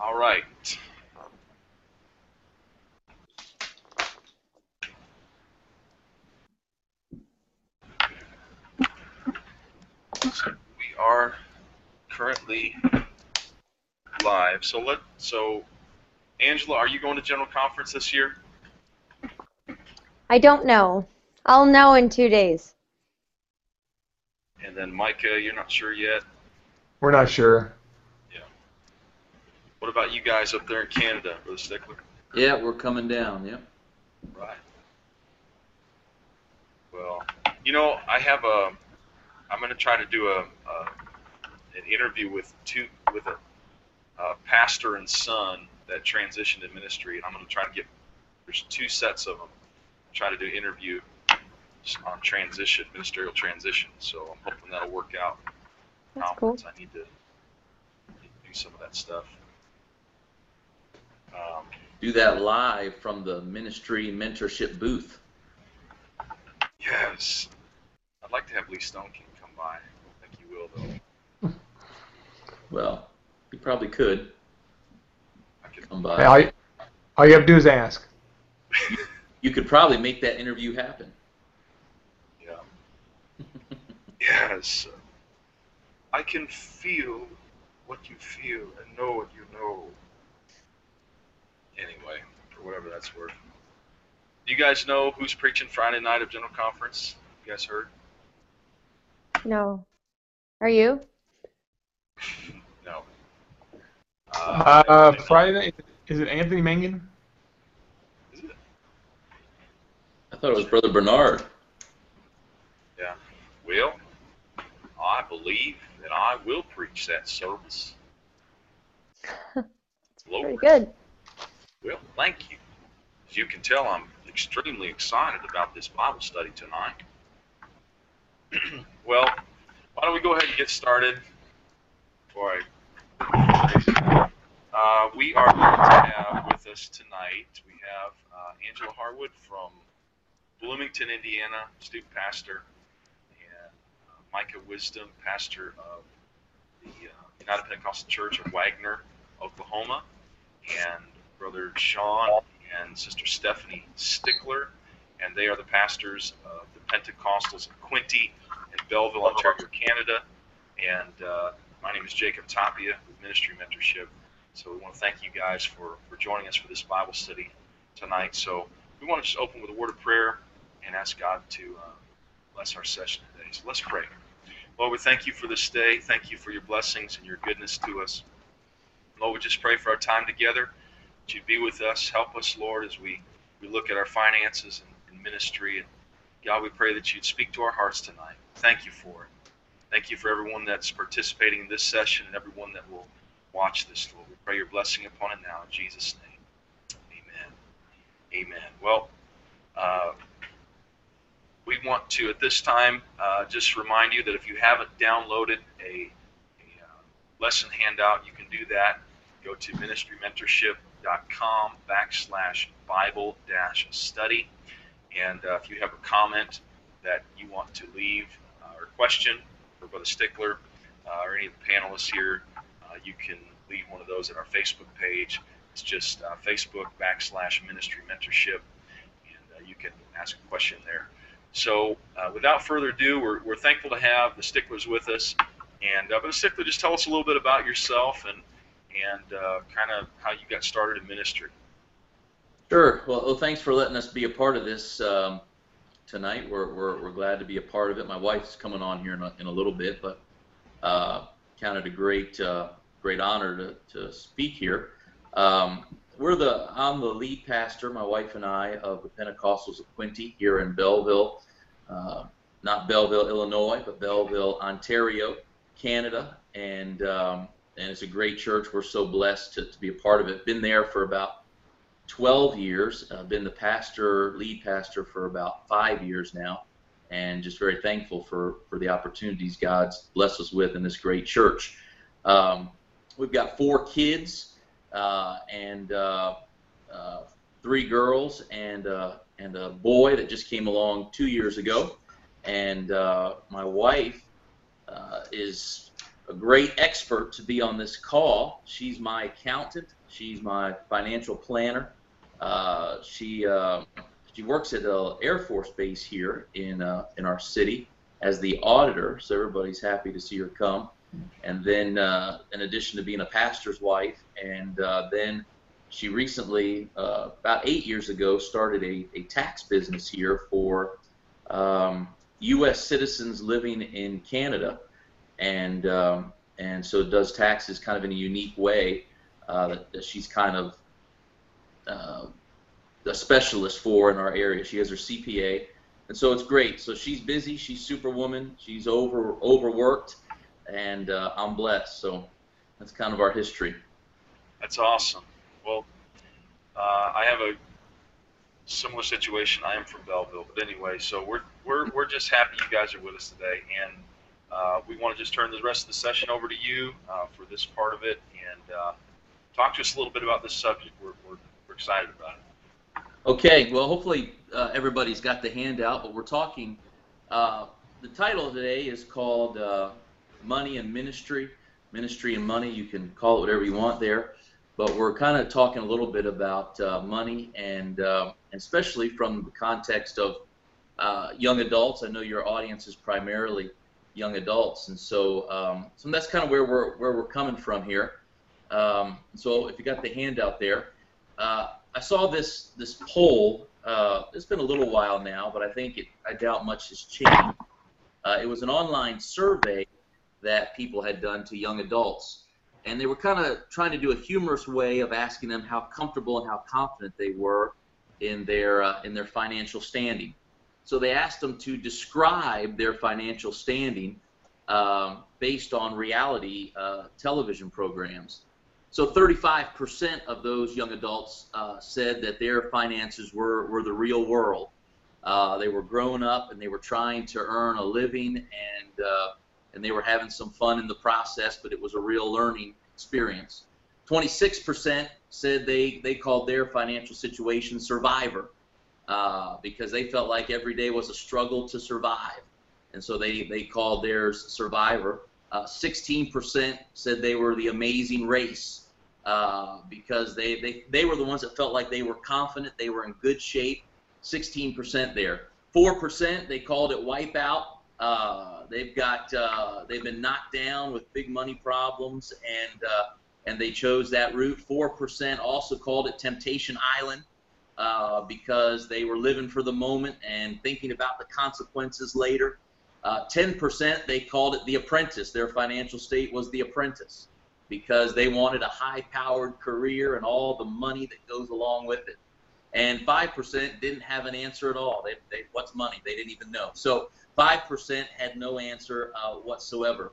All right. So we are currently live. So let so Angela, are you going to general conference this year? I don't know. I'll know in two days. And then Micah, you're not sure yet. We're not sure. What about you guys up there in Canada, Brother Stickler? Yeah, we're coming down. Yep. Right. Well, you know, I have a. I'm going to try to do a, a an interview with two with a, a pastor and son that transitioned in ministry, and I'm going to try to get. There's two sets of them. Try to do an interview on transition, ministerial transition. So I'm hoping that'll work out. That's cool. Conference. I need to do some of that stuff. Um, Do that live from the ministry mentorship booth. Yes. I'd like to have Lee Stoneking come by. I don't think he will, though. Well, you probably could I could, come Hey, by. all, you, all you have to do is ask. You could probably make that interview happen. yeah. Yes. I can feel what you feel and know what you know. Anyway, for whatever that's worth. Do you guys know who's preaching Friday night of General Conference? You guys heard? No. Are you? No. Uh, Friday night, is it Anthony Mangun? Is it? I thought it was Brother Bernard. Yeah. Well, I believe that I will preach that service. Very Glory. good. Well, thank you. As you can tell, I'm extremely excited about this Bible study tonight. well, why don't we go ahead and get started? I, uh, we are going to have with us tonight. We have uh, Angela Harwood from Bloomington, Indiana, student pastor, and uh, Micah Wisdom, pastor of the uh, United Pentecostal Church of Wagoner, Oklahoma, and Brother Sean and Sister Stephanie Stickler, and they are the pastors of the Pentecostals of Quinte in Belleville, Ontario, Canada. And uh, my name is Jacob Tapia with Ministry Mentorship. So we want to thank you guys for, for joining us for this Bible study tonight. So we want to just open with a word of prayer and ask God to uh, bless our session today. So let's pray. Lord, we thank you for this day. Thank you for your blessings and your goodness to us. Lord, we just pray for our time together you'd be with us. Help us, Lord, as we, we look at our finances and, and ministry. And God, we pray that you'd speak to our hearts tonight. Thank you for it. Thank you for everyone that's participating in this session and everyone that will watch this, Lord. We pray your blessing upon it now in Jesus' name. Amen. Amen. Well, uh, we want to, at this time, uh, just remind you that if you haven't downloaded a, a uh, lesson handout, you can do that. Go to ministrymentorship.com backslash Bible dash study. And uh, if you have a comment that you want to leave uh, or question for Brother Stickler uh, or any of the panelists here, uh, you can leave one of those at our Facebook page. It's just uh, Facebook backslash ministry mentorship. And uh, you can ask a question there. So, without further ado, we're, we're thankful to have the Sticklers with us. And, uh, Brother Stickler, just tell us a little bit about yourself and and uh, kind of how you got started in ministry. Sure. Well, well, thanks for letting us be a part of this um, tonight. We're, we're, we're glad to be a part of it. My wife's coming on here in a, in a little bit, but uh, counted a great uh, great honor to, to speak here. Um, we're the I'm the lead pastor, my wife and I, of the Pentecostals of Quinte here in Belleville, uh, not Belleville, Illinois, but Belleville, Ontario, Canada, and um, and it's a great church. We're so blessed to, to be a part of it. Been there for about 12 years. Uh, been the pastor, lead pastor for about five years now, and just very thankful for for the opportunities God's blessed us with in this great church. Um, we've got four kids uh, and uh, uh, three girls and uh, and a boy that just came along two years ago, and uh, my wife is a great expert to be on this call. She's my accountant. She's my financial planner. Uh, she uh, she works at an Air Force Base here in uh, in our city as the auditor. So everybody's happy to see her come. And then, uh, in addition to being a pastor's wife, and uh, then she recently, uh, about eight years ago, started a, a tax business here for um, U.S. citizens living in Canada and um, and so does taxes kind of in a unique way uh, that, that, she's kind of uh, a specialist for in our area. She has her CPA, and so it's great. So she's busy. She's superwoman. She's over overworked, and uh, I'm blessed. So that's kind of our history. That's awesome. Well, uh, I have a similar situation. I am from Belleville, but anyway, so we're we're we're just happy you guys are with us today, and uh, we want to just turn the rest of the session over to you uh, for this part of it and uh, talk to us a little bit about this subject. We're, we're, we're excited about it. Okay, well, hopefully uh, everybody's got the handout, but we're talking. Uh, the title today is called uh, Money and Ministry. Ministry and Money, you can call it whatever you want there. But we're kind of talking a little bit about money and especially from the context of young adults. I know your audience is primarily young adults, and so um, so that's kind of where we're where we're coming from here. Um, so if you got the handout there, uh, I saw this this poll. Uh, it's been a little while now, but I think it, I doubt much has changed. Uh, it was an online survey that people had done to young adults, and they were kind of trying to do a humorous way of asking them how comfortable and how confident they were in their uh, in their financial standing. So they asked them to describe their financial standing um, based on reality uh, television programs. So 35% of those young adults uh, said that their finances were, were the real world. Uh, they were growing up and they were trying to earn a living and uh, and they were having some fun in the process, but it was a real learning experience. 26% said they, they called their financial situation survivor uh, because they felt like every day was a struggle to survive. And so they, they called theirs Survivor. Uh, 16% said they were the amazing race uh, because they, they, they were the ones that felt like they were confident, they were in good shape. 16% there. 4% they called it wipeout. Uh, they've got uh, they've been knocked down with big money problems and uh, and they chose that route. 4% also called it Temptation Island uh, because they were living for the moment and thinking about the consequences later. Uh, 10% they called it the apprentice. Their financial state was the apprentice because they wanted a high powered career and all the money that goes along with it. And 5% didn't have an answer at all. They, they, what's money? They didn't even know. So 5% had no answer uh, whatsoever.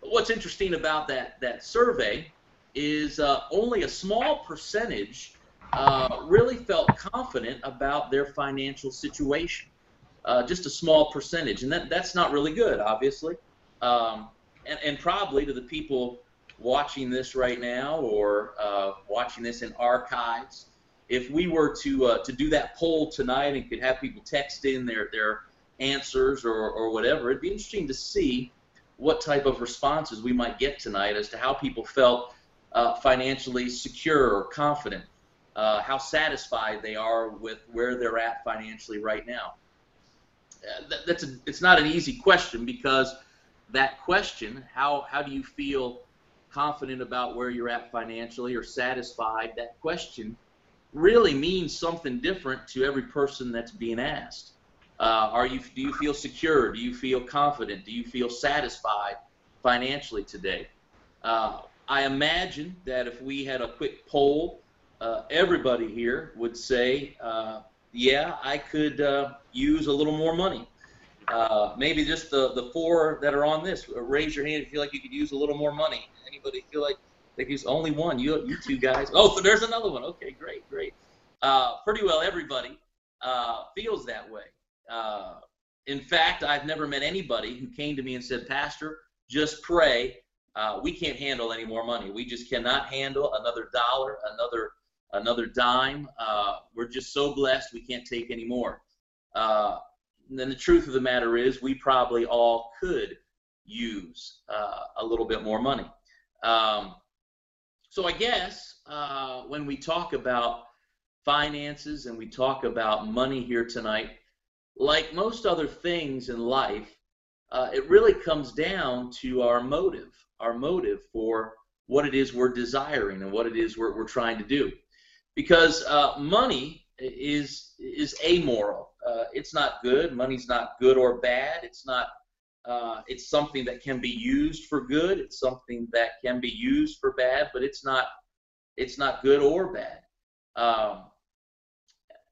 But what's interesting about that, that survey is uh, only a small percentage uh, really felt confident about their financial situation. Uh, just a small percentage, and that, that's not really good, obviously. Um, and, and, probably to the people watching this right now or uh, watching this in archives, if we were to uh, to do that poll tonight and could have people text in their their answers or, or whatever, it'd be interesting to see what type of responses we might get tonight as to how people felt uh, financially secure or confident uh, how satisfied they are with where they're at financially right now. Uh, that, that's a, it's not an easy question because that question, how how do you feel confident about where you're at financially or satisfied? That question really means something different to every person that's being asked. Uh, are you do you feel secure? Do you feel confident? Do you feel satisfied financially today? Uh, I imagine that if we had a quick poll uh, everybody here would say, uh, yeah, I could uh, use a little more money. Uh, maybe just the, the four that are on this, raise your hand if you feel like you could use a little more money. Anybody feel like they could use only one? You, you two guys. Oh, so there's another one. Okay, great, great. Uh, pretty well everybody uh, feels that way. in fact, I've never met anybody who came to me and said, Pastor, just pray. we can't handle any more money. We just cannot handle another dollar, another another dime. Uh, we're just so blessed we can't take any more. Uh, then the truth of the matter is we probably all could use uh, a little bit more money. Um, so I guess uh, when we talk about finances and we talk about money here tonight, like most other things in life, uh, it really comes down to our motive, our motive for what it is we're desiring and what it is we're, we're trying to do. Because uh, money is is amoral. Uh, it's not good. Money's not good or bad. It's not. Uh, it's something that can be used for good. It's something that can be used for bad, but it's not. It's not good or bad. Um,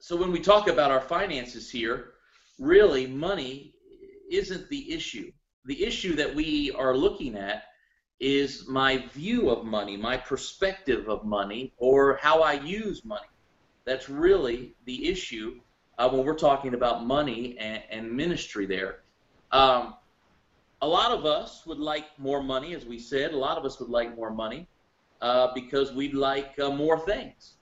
so when we talk about our finances here, really money isn't the issue. The issue that we are looking at is my view of money, my perspective of money, or how I use money. That's really the issue uh, when we're talking about money and, and ministry there. Um, a lot of us would like more money, as we said. A lot of us would like more money uh, because we'd like uh, more things.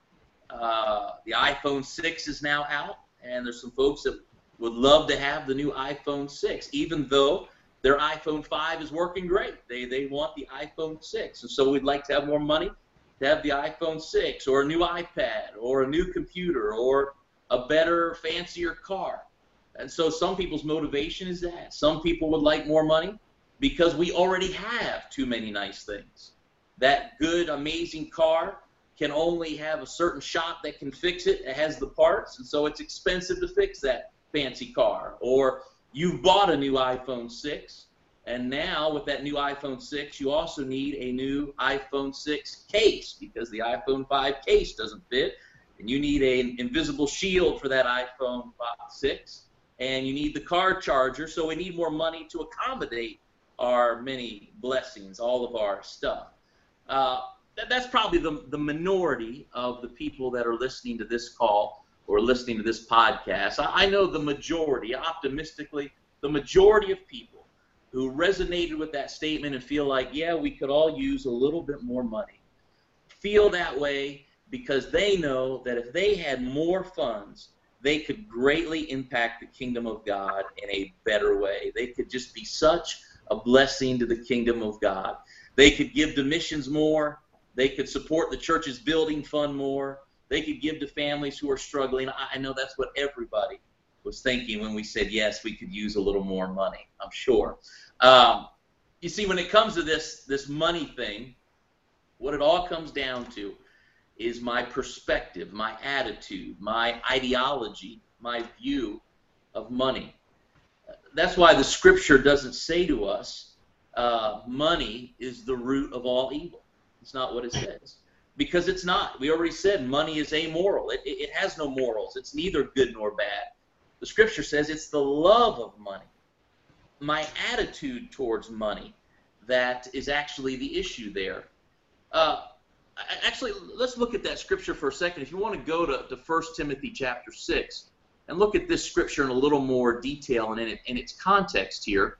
Uh, the iPhone 6 is now out, and there's some folks that would love to have the new iPhone 6, even though their iPhone 5 is working great. They they want the iPhone 6, and so we'd like to have more money to have the iPhone 6 or a new iPad or a new computer or a better, fancier car. And so some people's motivation is that. Some people would like more money because we already have too many nice things. That good, amazing car can only have a certain shop that can fix it. It has the parts, and so it's expensive to fix that fancy car. Or you've bought a new iPhone 6, and now with that new iPhone 6, you also need a new iPhone 6 case because the iPhone 5 case doesn't fit, and you need an invisible shield for that iPhone 6, and you need the car charger. So we need more money to accommodate our many blessings, all of our stuff. Uh, that, that's probably the, the minority of the people that are listening to this call or listening to this podcast. I, know the majority, optimistically, the majority of people who resonated with that statement and feel like, yeah, we could all use a little bit more money, feel that way because they know that if they had more funds, they could greatly impact the kingdom of God in a better way. They could just be such a blessing to the kingdom of God. They could give to missions more. They could support the church's building fund more. They could give to families who are struggling. I know that's what everybody was thinking when we said, yes, we could use a little more money, I'm sure. Um, you see, when it comes to this, this money thing, what it all comes down to is my perspective, my attitude, my ideology, my view of money. That's why the scripture doesn't say to us, uh, money is the root of all evil. It's not what it says. Because it's not. We already said money is amoral. It, it, it has no morals. It's neither good nor bad. The scripture says it's the love of money, my attitude towards money, that is actually the issue there. Uh, actually, let's look at that scripture for a second. If you want to go to, to 1 Timothy chapter 6 and look at this scripture in a little more detail and in, it, in its context here.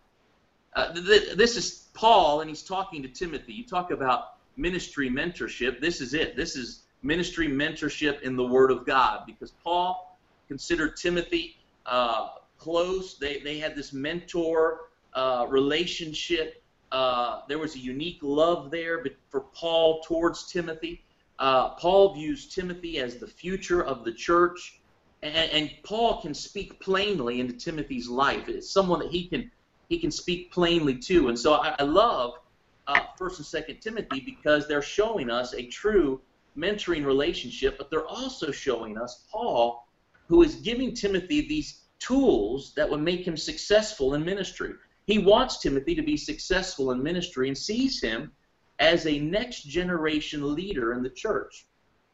Uh, th- this is Paul, and he's talking to Timothy. You talk about ministry mentorship. This is it. This is ministry mentorship in the Word of God because Paul considered Timothy uh, close. They, they had this mentor uh, relationship uh, there was a unique love there for Paul towards Timothy. Uh, Paul views Timothy as the future of the church, and, and, Paul can speak plainly into Timothy's life. It's someone that he can he can speak plainly to, and so I, I love uh, First and Second Timothy because they're showing us a true mentoring relationship, but they're also showing us Paul, who is giving Timothy these tools that would make him successful in ministry. He wants Timothy to be successful in ministry and sees him as a next generation leader in the church.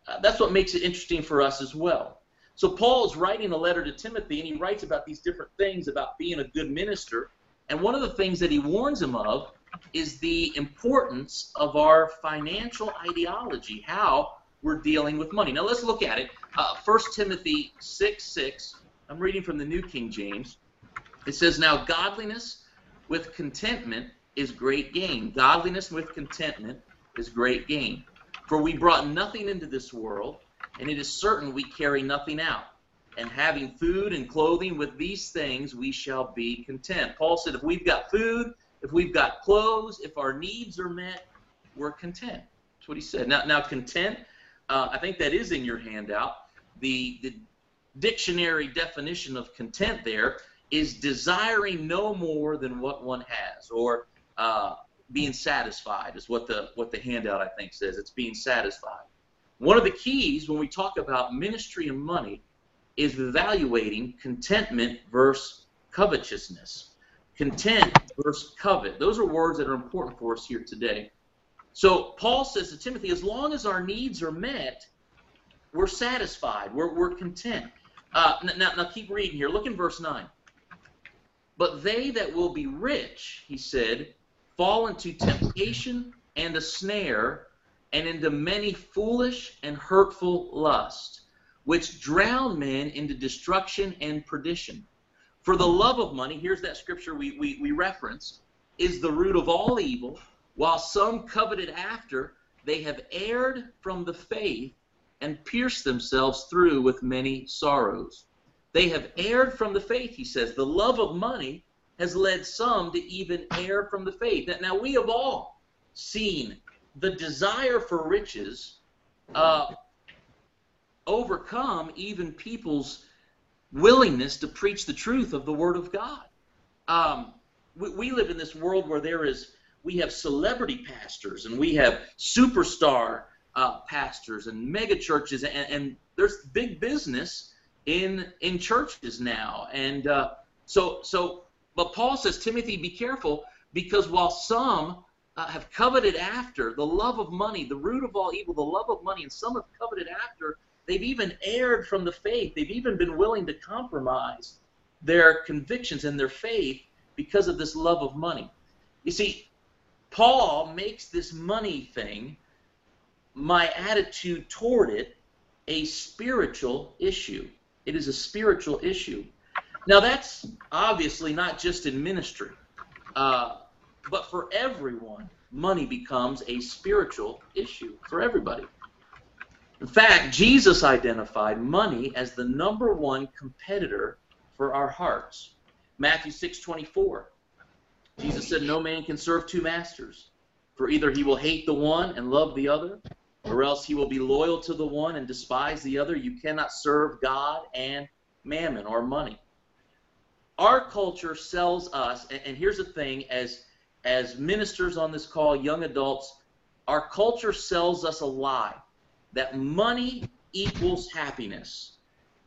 Uh, that's what makes it interesting for us as well. So Paul is writing a letter to Timothy, and he writes about these different things about being a good minister. And one of the things that he warns him of is the importance of our financial ideology, how we're dealing with money. Now let's look at it. Uh, 1 Timothy 6 6. I'm reading from the New King James. It says, Now godliness with contentment is great gain. Godliness with contentment is great gain. For we brought nothing into this world, and it is certain we carry nothing out. And having food and clothing with these things, we shall be content. Paul said, if we've got food if we've got clothes, if our needs are met, we're content. That's what he said. Now, now content, uh, I think that is in your handout. The, the dictionary definition of content there is desiring no more than what one has, or uh, being satisfied is what the what the handout I think says. It's being satisfied. One of the keys when we talk about ministry and money is evaluating contentment versus covetousness. Content versus covet. Those are words that are important for us here today. So Paul says to Timothy, as long as our needs are met, we're satisfied. We're, we're content. Uh, now, now keep reading here. Look in verse 9. But they that will be rich, he said, fall into temptation and a snare, and into many foolish and hurtful lusts, which drown men into destruction and perdition. For the love of money, here's that scripture we, we, we referenced, is the root of all evil, while some coveted after, they have erred from the faith and pierced themselves through with many sorrows. They have erred from the faith, he says. The love of money has led some to even err from the faith. Now, we have all seen the desire for riches uh, overcome even people's willingness to preach the truth of the Word of God. Um, we, we live in this world where there is, we have celebrity pastors and we have superstar uh, pastors and mega churches, and, and, there's big business in in churches now. And uh, so, so, but Paul says, Timothy, be careful because while some uh, have coveted after the love of money, the root of all evil, the love of money, and some have coveted after They've even erred from the faith. They've even been willing to compromise their convictions and their faith because of this love of money. You see, Paul makes this money thing, my attitude toward it, a spiritual issue. It is a spiritual issue. Now, that's obviously not just in ministry, uh, but for everyone, money becomes a spiritual issue for everybody. In fact, Jesus identified money as the number one competitor for our hearts. Matthew 6:24. Jesus said, "No man can serve two masters, for either he will hate the one and love the other, or else he will be loyal to the one and despise the other. You cannot serve God and mammon or money." Our culture sells us, and here's the thing: as as ministers on this call, young adults, our culture sells us a lie that money equals happiness.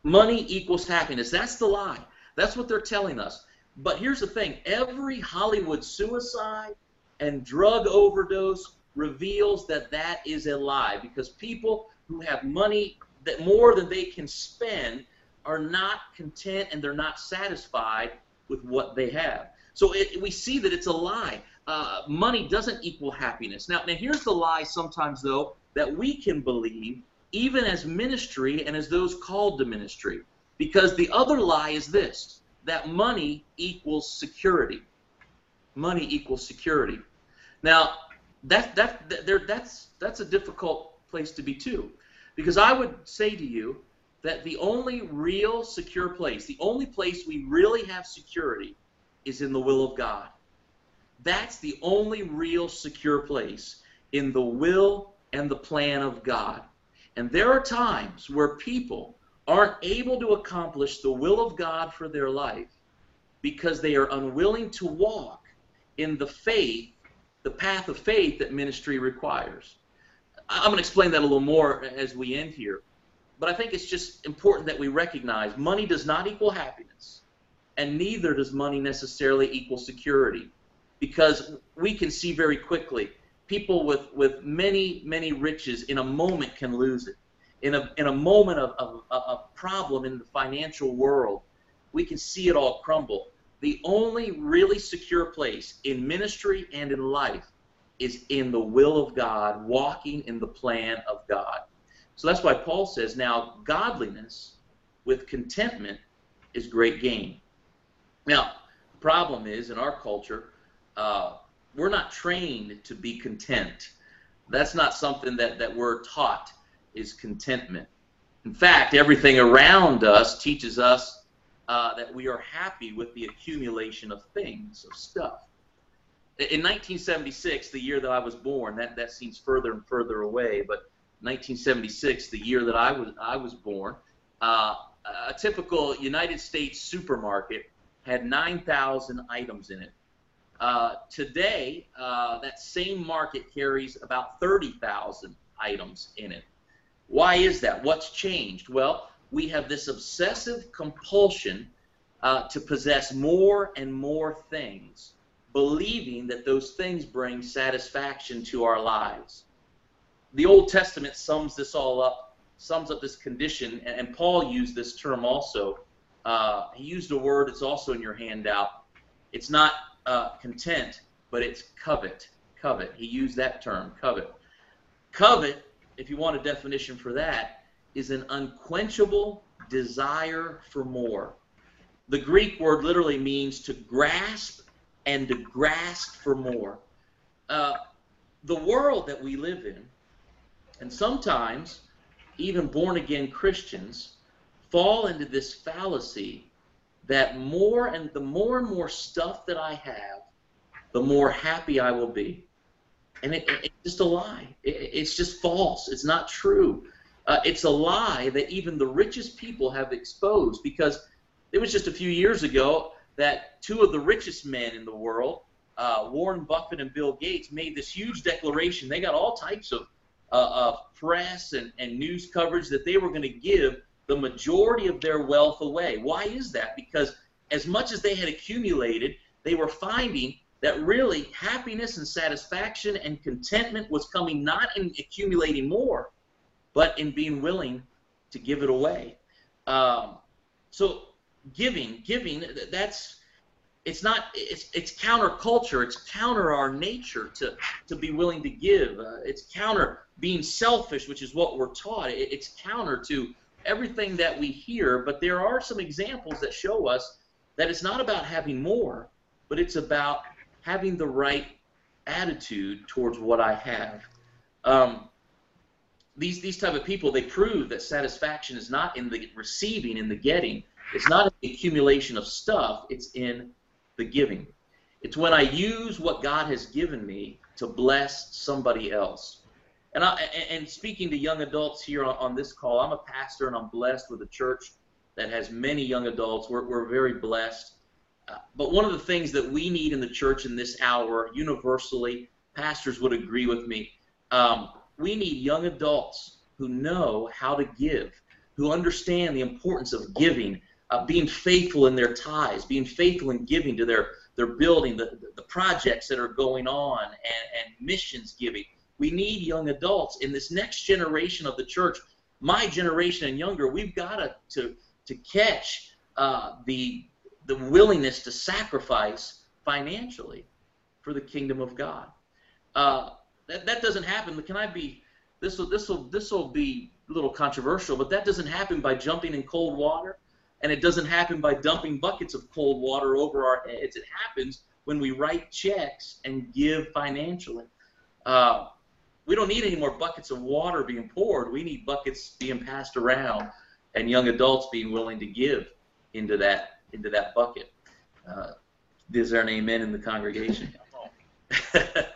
Money equals happiness. That's the lie. That's what they're telling us. But here's the thing every Hollywood suicide and drug overdose reveals that that is a lie because people who have money that more than they can spend are not content and they're not satisfied with what they have. So it, we see that it's a lie. Uh, money doesn't equal happiness. Now, now here's the lie sometimes though that we can believe even as ministry and as those called to ministry. Because the other lie is this that money equals security. Money equals security. Now, that, that, that, there, that's, that's a difficult place to be too. Because I would say to you that the only real secure place, the only place we really have security, is in the will of God. That's the only real secure place in the will and the plan of God. And there are times where people aren't able to accomplish the will of God for their life because they are unwilling to walk in the faith, the path of faith that ministry requires. I'm going to explain that a little more as we end here. But I think it's just important that we recognize money does not equal happiness, and neither does money necessarily equal security. Because we can see very quickly people with, with many, many riches in a moment can lose it. In a, in a moment of, of, of a problem in the financial world, we can see it all crumble. The only really secure place in ministry and in life is in the will of God, walking in the plan of God. So that's why Paul says, now, godliness with contentment is great gain. Now, the problem is in our culture, uh, we're not trained to be content. That's not something that, that we're taught is contentment. In fact, everything around us teaches us uh, that we are happy with the accumulation of things, of stuff. in 1976, the year that I was born, that, that seems further and further away, but 1976, the year that I was I was born, uh, a typical United States supermarket had 9,000 items in it. Uh, today, uh, that same market carries about 30,000 items in it. Why is that? What's changed? Well, we have this obsessive compulsion uh, to possess more and more things, believing that those things bring satisfaction to our lives. The Old Testament sums this all up, sums up this condition, and, and Paul used this term also. Uh, he used a word that's also in your handout. It's not uh, content, but it's covet. Covet. He used that term, covet. Covet, if you want a definition for that, is an unquenchable desire for more. The Greek word literally means to grasp and to grasp for more. Uh, the world that we live in, and sometimes even born again Christians, fall into this fallacy that more and the more and more stuff that I have, the more happy I will be. And it, it, it's just a lie. It, it's just false. It's not true. Uh, it's a lie that even the richest people have exposed because it was just a few years ago that two of the richest men in the world, uh, Warren Buffett and Bill Gates, made this huge declaration. They got all types of, uh, of press and, and news coverage that they were going to give the majority of their wealth away. Why is that? Because as much as they had accumulated, they were finding that really happiness and satisfaction and contentment was coming not in accumulating more, but in being willing to give it away. Um, so giving, giving, that's it's not it's it's counterculture. It's counter our nature to to be willing to give. Uh, it's counter being selfish, which is what we're taught. It, it's counter to everything that we hear. But there are some examples that show us that it's not about having more, but it's about having the right attitude towards what I have. Um, these these type of people they prove that satisfaction is not in the receiving in the getting it's not in the accumulation of stuff it's in the giving it's when i use what god has given me to bless somebody else and I, and speaking to young adults here on, on this call i'm a pastor and i'm blessed with a church that has many young adults we're, we're very blessed uh, but one of the things that we need in the church in this hour universally pastors would agree with me um, we need young adults who know how to give, who understand the importance of giving, uh, being faithful in their ties, being faithful in giving to their, their building, the, the projects that are going on, and, and missions giving. We need young adults in this next generation of the church, my generation and younger. We've got to, to, catch uh, the, the willingness to sacrifice financially for the kingdom of God. Uh, that, that doesn't happen. Can I be this will this will this will be a little controversial, but that doesn't happen by jumping in cold water, and it doesn't happen by dumping buckets of cold water over our heads. It happens when we write checks and give financially. Uh, we don't need any more buckets of water being poured. We need buckets being passed around, and young adults being willing to give into that into that bucket. Uh, is there an amen in the congregation?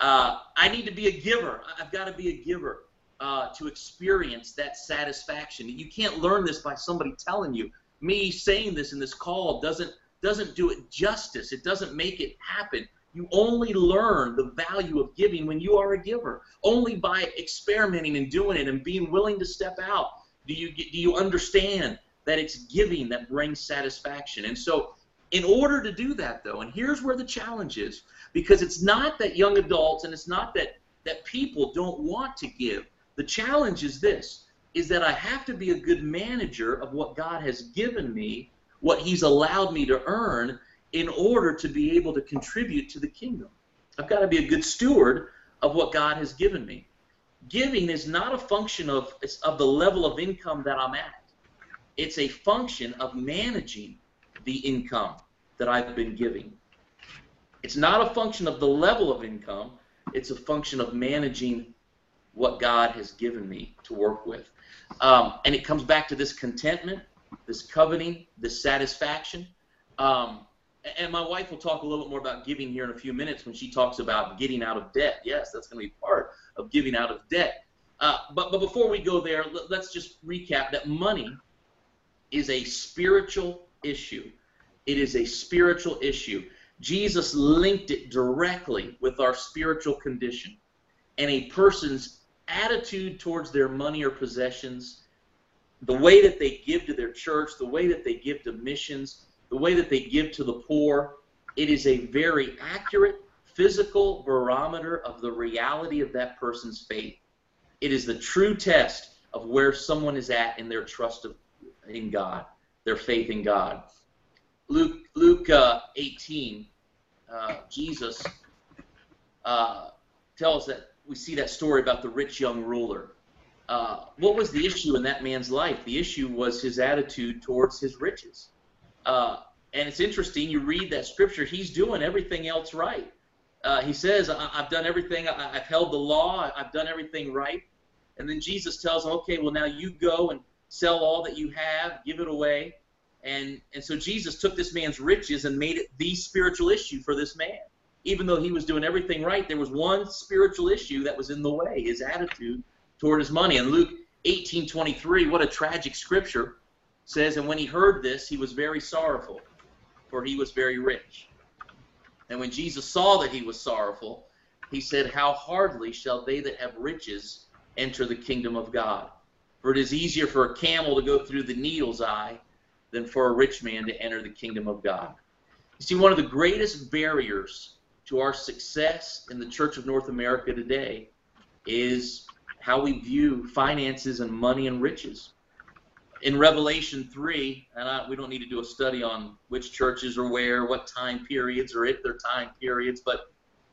Uh, I need to be a giver. I've got to be a giver uh, to experience that satisfaction. You can't learn this by somebody telling you. Me saying this in this call doesn't doesn't do it justice. It doesn't make it happen. You only learn the value of giving when you are a giver. Only by experimenting and doing it and being willing to step out do you do you understand that it's giving that brings satisfaction. And so, in order to do that, though, and here's where the challenge is because it's not that young adults and it's not that that people don't want to give. The challenge is this is that I have to be a good manager of what God has given me, what he's allowed me to earn in order to be able to contribute to the kingdom. I've got to be a good steward of what God has given me. Giving is not a function of of the level of income that I'm at. It's a function of managing the income that I've been giving. It's not a function of the level of income, it's a function of managing what God has given me to work with. Um, and it comes back to this contentment, this coveting, this satisfaction. Um, And my wife will talk a little bit more about giving here in a few minutes when she talks about getting out of debt. Yes, that's going to be part of giving out of debt. Uh, but, but before we go there, let, let's just recap that money is a spiritual issue. It is a spiritual issue. Jesus linked it directly with our spiritual condition. And a person's attitude towards their money or possessions, the way that they give to their church, the way that they give to missions, the way that they give to the poor, it is a very accurate physical barometer of the reality of that person's faith. It is the true test of where someone is at in their trust of, in God, their faith in God. Luke, Luke uh, 18, uh, Jesus uh, tells that we see that story about the rich young ruler. Uh, what was the issue in that man's life? The issue was his attitude towards his riches. Uh, and it's interesting, you read that scripture, he's doing everything else right. Uh, he says, I- have done everything, I- have held the law, I've done everything right. And then Jesus tells him, okay, well, now you go and sell all that you have, give it away. And, and so Jesus took this man's riches and made it the spiritual issue for this man. Even though he was doing everything right, there was one spiritual issue that was in the way, his attitude toward his money. And Luke 18:23, what a tragic scripture says, and when he heard this, he was very sorrowful, for he was very rich. And when Jesus saw that he was sorrowful, he said, How hardly shall they that have riches enter the kingdom of God? For it is easier for a camel to go through the needle's eye than for a rich man to enter the kingdom of God. You see, one of the greatest barriers to our success in the Church of North America today is how we view finances and money and riches in Revelation 3, and I, we don't need to do a study on which churches are where, what time periods, or if they're time periods, but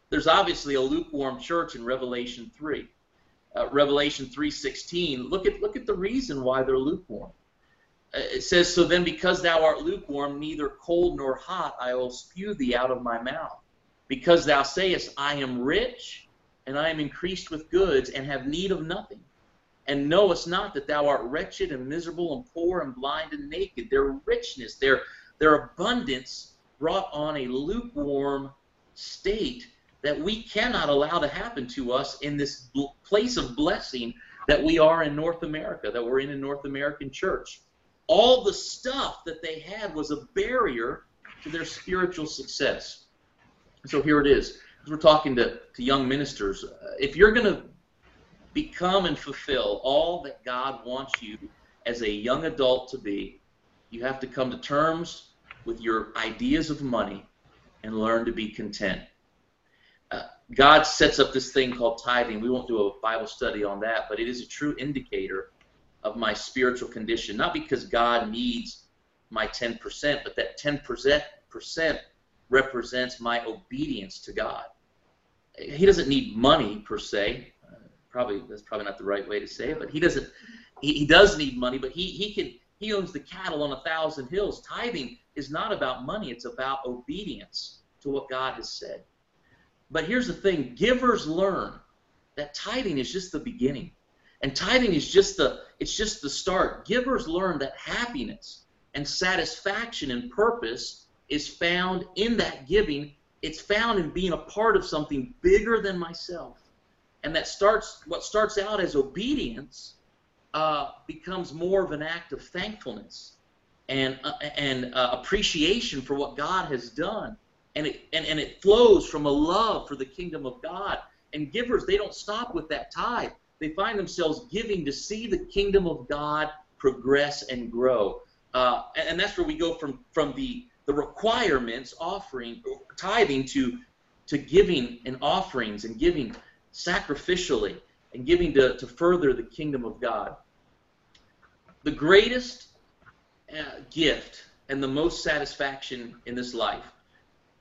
there's obviously a lukewarm church in Revelation 3. Uh, Revelation 3:16. Look at look at the reason why they're lukewarm. Uh, it says, "So then, because thou art lukewarm, neither cold nor hot, I will spew thee out of my mouth. Because thou sayest, I am rich, and I am increased with goods, and have need of nothing." And knowest not that thou art wretched and miserable and poor and blind and naked. Their richness, their, their abundance brought on a lukewarm state that we cannot allow to happen to us in this place of blessing that we are in North America, that we're in a North American church. All the stuff that they had was a barrier to their spiritual success. So here it is. As we're talking to, to young ministers, uh, if you're going to become and fulfill all that God wants you as a young adult to be, you have to come to terms with your ideas of money and learn to be content. Uh, God sets up this thing called tithing. We won't do a Bible study on that, but it is a true indicator of my spiritual condition. Not because God needs my 10%, but that 10% represents my obedience to God. He doesn't need money per se probably that's probably not the right way to say it, but he doesn't. He, he does need money, but he he can he owns the cattle on a thousand hills. Tithing is not about money; it's about obedience to what God has said. But here's the thing: givers learn that tithing is just the beginning, and tithing is just the it's just the start. Givers learn that happiness and satisfaction and purpose is found in that giving. It's found in being a part of something bigger than myself and that starts what starts out as obedience uh, becomes more of an act of thankfulness and uh, and uh, appreciation for what God has done, and it and, and it flows from a love for the kingdom of God. And givers, they don't stop with that tithe. They find themselves giving to see the kingdom of God progress and grow. Uh, and, and that's where we go from from the the requirements, offering, tithing to to giving and offerings and giving sacrificially and giving to, to further the kingdom of God. The greatest uh, gift and the most satisfaction in this life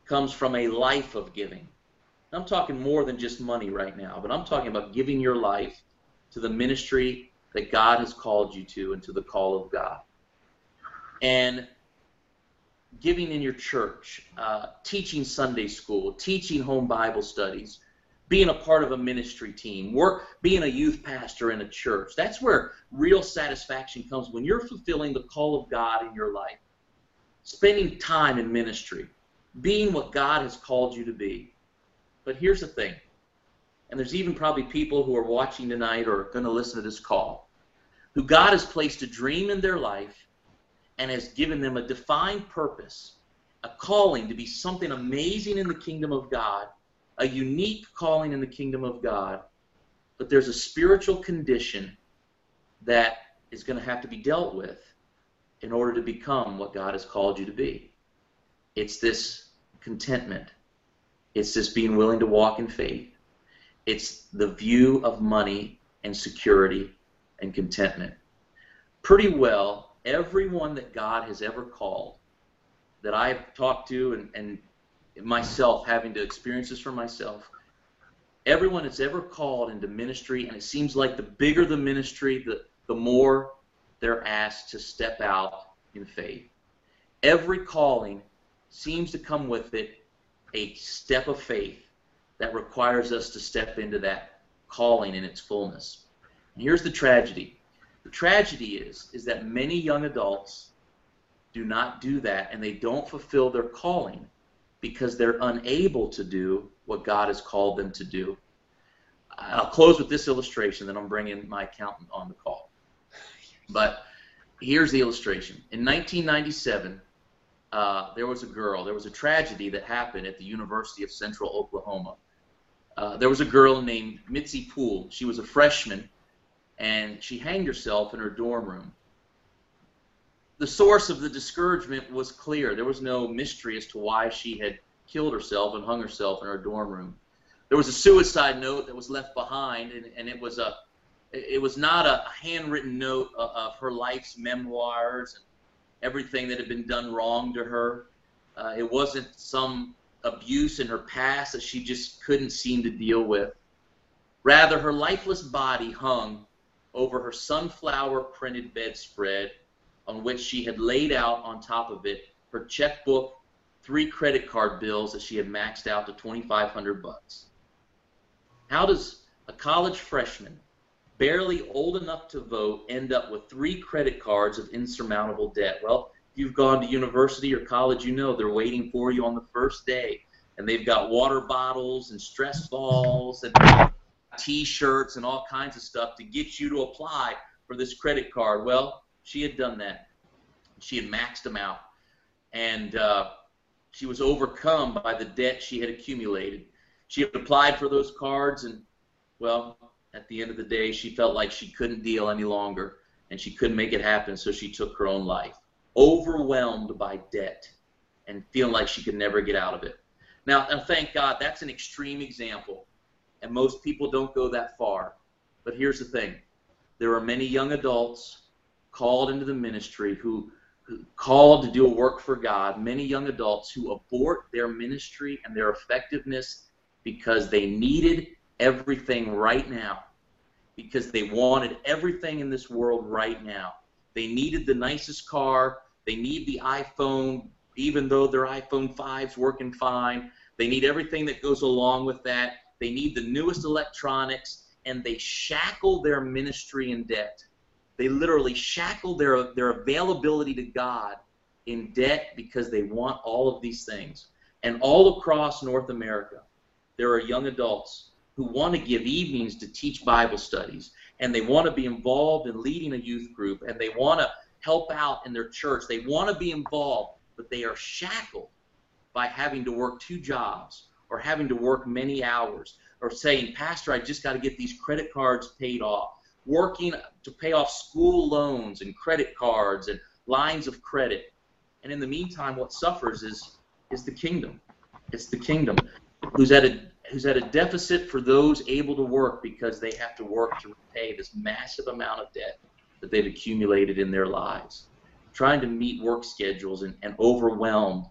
comes from a life of giving. I'm talking more than just money right now, but I'm talking about giving your life to the ministry that God has called you to and to the call of God. And giving in your church, uh, teaching Sunday school, teaching home Bible studies, being a part of a ministry team, work, being a youth pastor in a church. That's where real satisfaction comes when you're fulfilling the call of God in your life. Spending time in ministry, being what God has called you to be. But here's the thing, and there's even probably people who are watching tonight or going to listen to this call, who God has placed a dream in their life and has given them a defined purpose, a calling to be something amazing in the kingdom of God, a unique calling in the kingdom of God, but there's a spiritual condition that is going to have to be dealt with in order to become what God has called you to be. It's this contentment. It's this being willing to walk in faith. It's the view of money and security and contentment. Pretty well, everyone that God has ever called, that I've talked to and, and myself having to experience this for myself, everyone that's ever called into ministry, and it seems like the bigger the ministry, the, the more they're asked to step out in faith. Every calling seems to come with it a step of faith that requires us to step into that calling in its fullness. And here's the tragedy. The tragedy is is that many young adults do not do that and they don't fulfill their calling because they're unable to do what God has called them to do. I'll close with this illustration, then I'm bringing my accountant on the call. But here's the illustration. In 1997, uh, there was a girl, there was a tragedy that happened at the University of Central Oklahoma. Uh, there was a girl named Mitzi Pool. She was a freshman, and she hanged herself in her dorm room. The source of the discouragement was clear. There was no mystery as to why she had killed herself and hung herself in her dorm room. There was a suicide note that was left behind, and, and it was a it was not a handwritten note of her life's memoirs and everything that had been done wrong to her. Uh, it wasn't some abuse in her past that she just couldn't seem to deal with. Rather, her lifeless body hung over her sunflower printed bedspread on which she had laid out on top of it her checkbook, three credit card bills that she had maxed out to 2500 bucks. How does a college freshman barely old enough to vote end up with three credit cards of insurmountable debt. Well, if you've gone to university or college, you know they're waiting for you on the first day. And they've got water bottles and stress balls and t-shirts and all kinds of stuff to get you to apply for this credit card. Well, she had done that. She had maxed them out. And uh, she was overcome by the debt she had accumulated. She had applied for those cards and, well, at the end of the day, she felt like she couldn't deal any longer and she couldn't make it happen, so she took her own life, overwhelmed by debt and feeling like she could never get out of it. Now, thank God, that's an extreme example, and most people don't go that far. But here's the thing there are many young adults called into the ministry who, who called to do a work for God, many young adults who abort their ministry and their effectiveness because they needed everything right now because they wanted everything in this world right now. They needed the nicest car. They need the iPhone, even though their iPhone 5's working fine. They need everything that goes along with that. They need the newest electronics, and they shackle their ministry in debt. They literally shackle their, their availability to God in debt because they want all of these things. And all across North America, there are young adults who want to give evenings to teach Bible studies, and they want to be involved in leading a youth group, and they want to help out in their church. They want to be involved, but they are shackled by having to work two jobs or having to work many hours or saying, Pastor, I just got to get these credit cards paid off. Working to pay off school loans and credit cards and lines of credit. And in the meantime, what suffers is, is the kingdom. It's the kingdom who's at a who's at a deficit for those able to work because they have to work to repay this massive amount of debt that they've accumulated in their lives. Trying to meet work schedules and, and overwhelmed,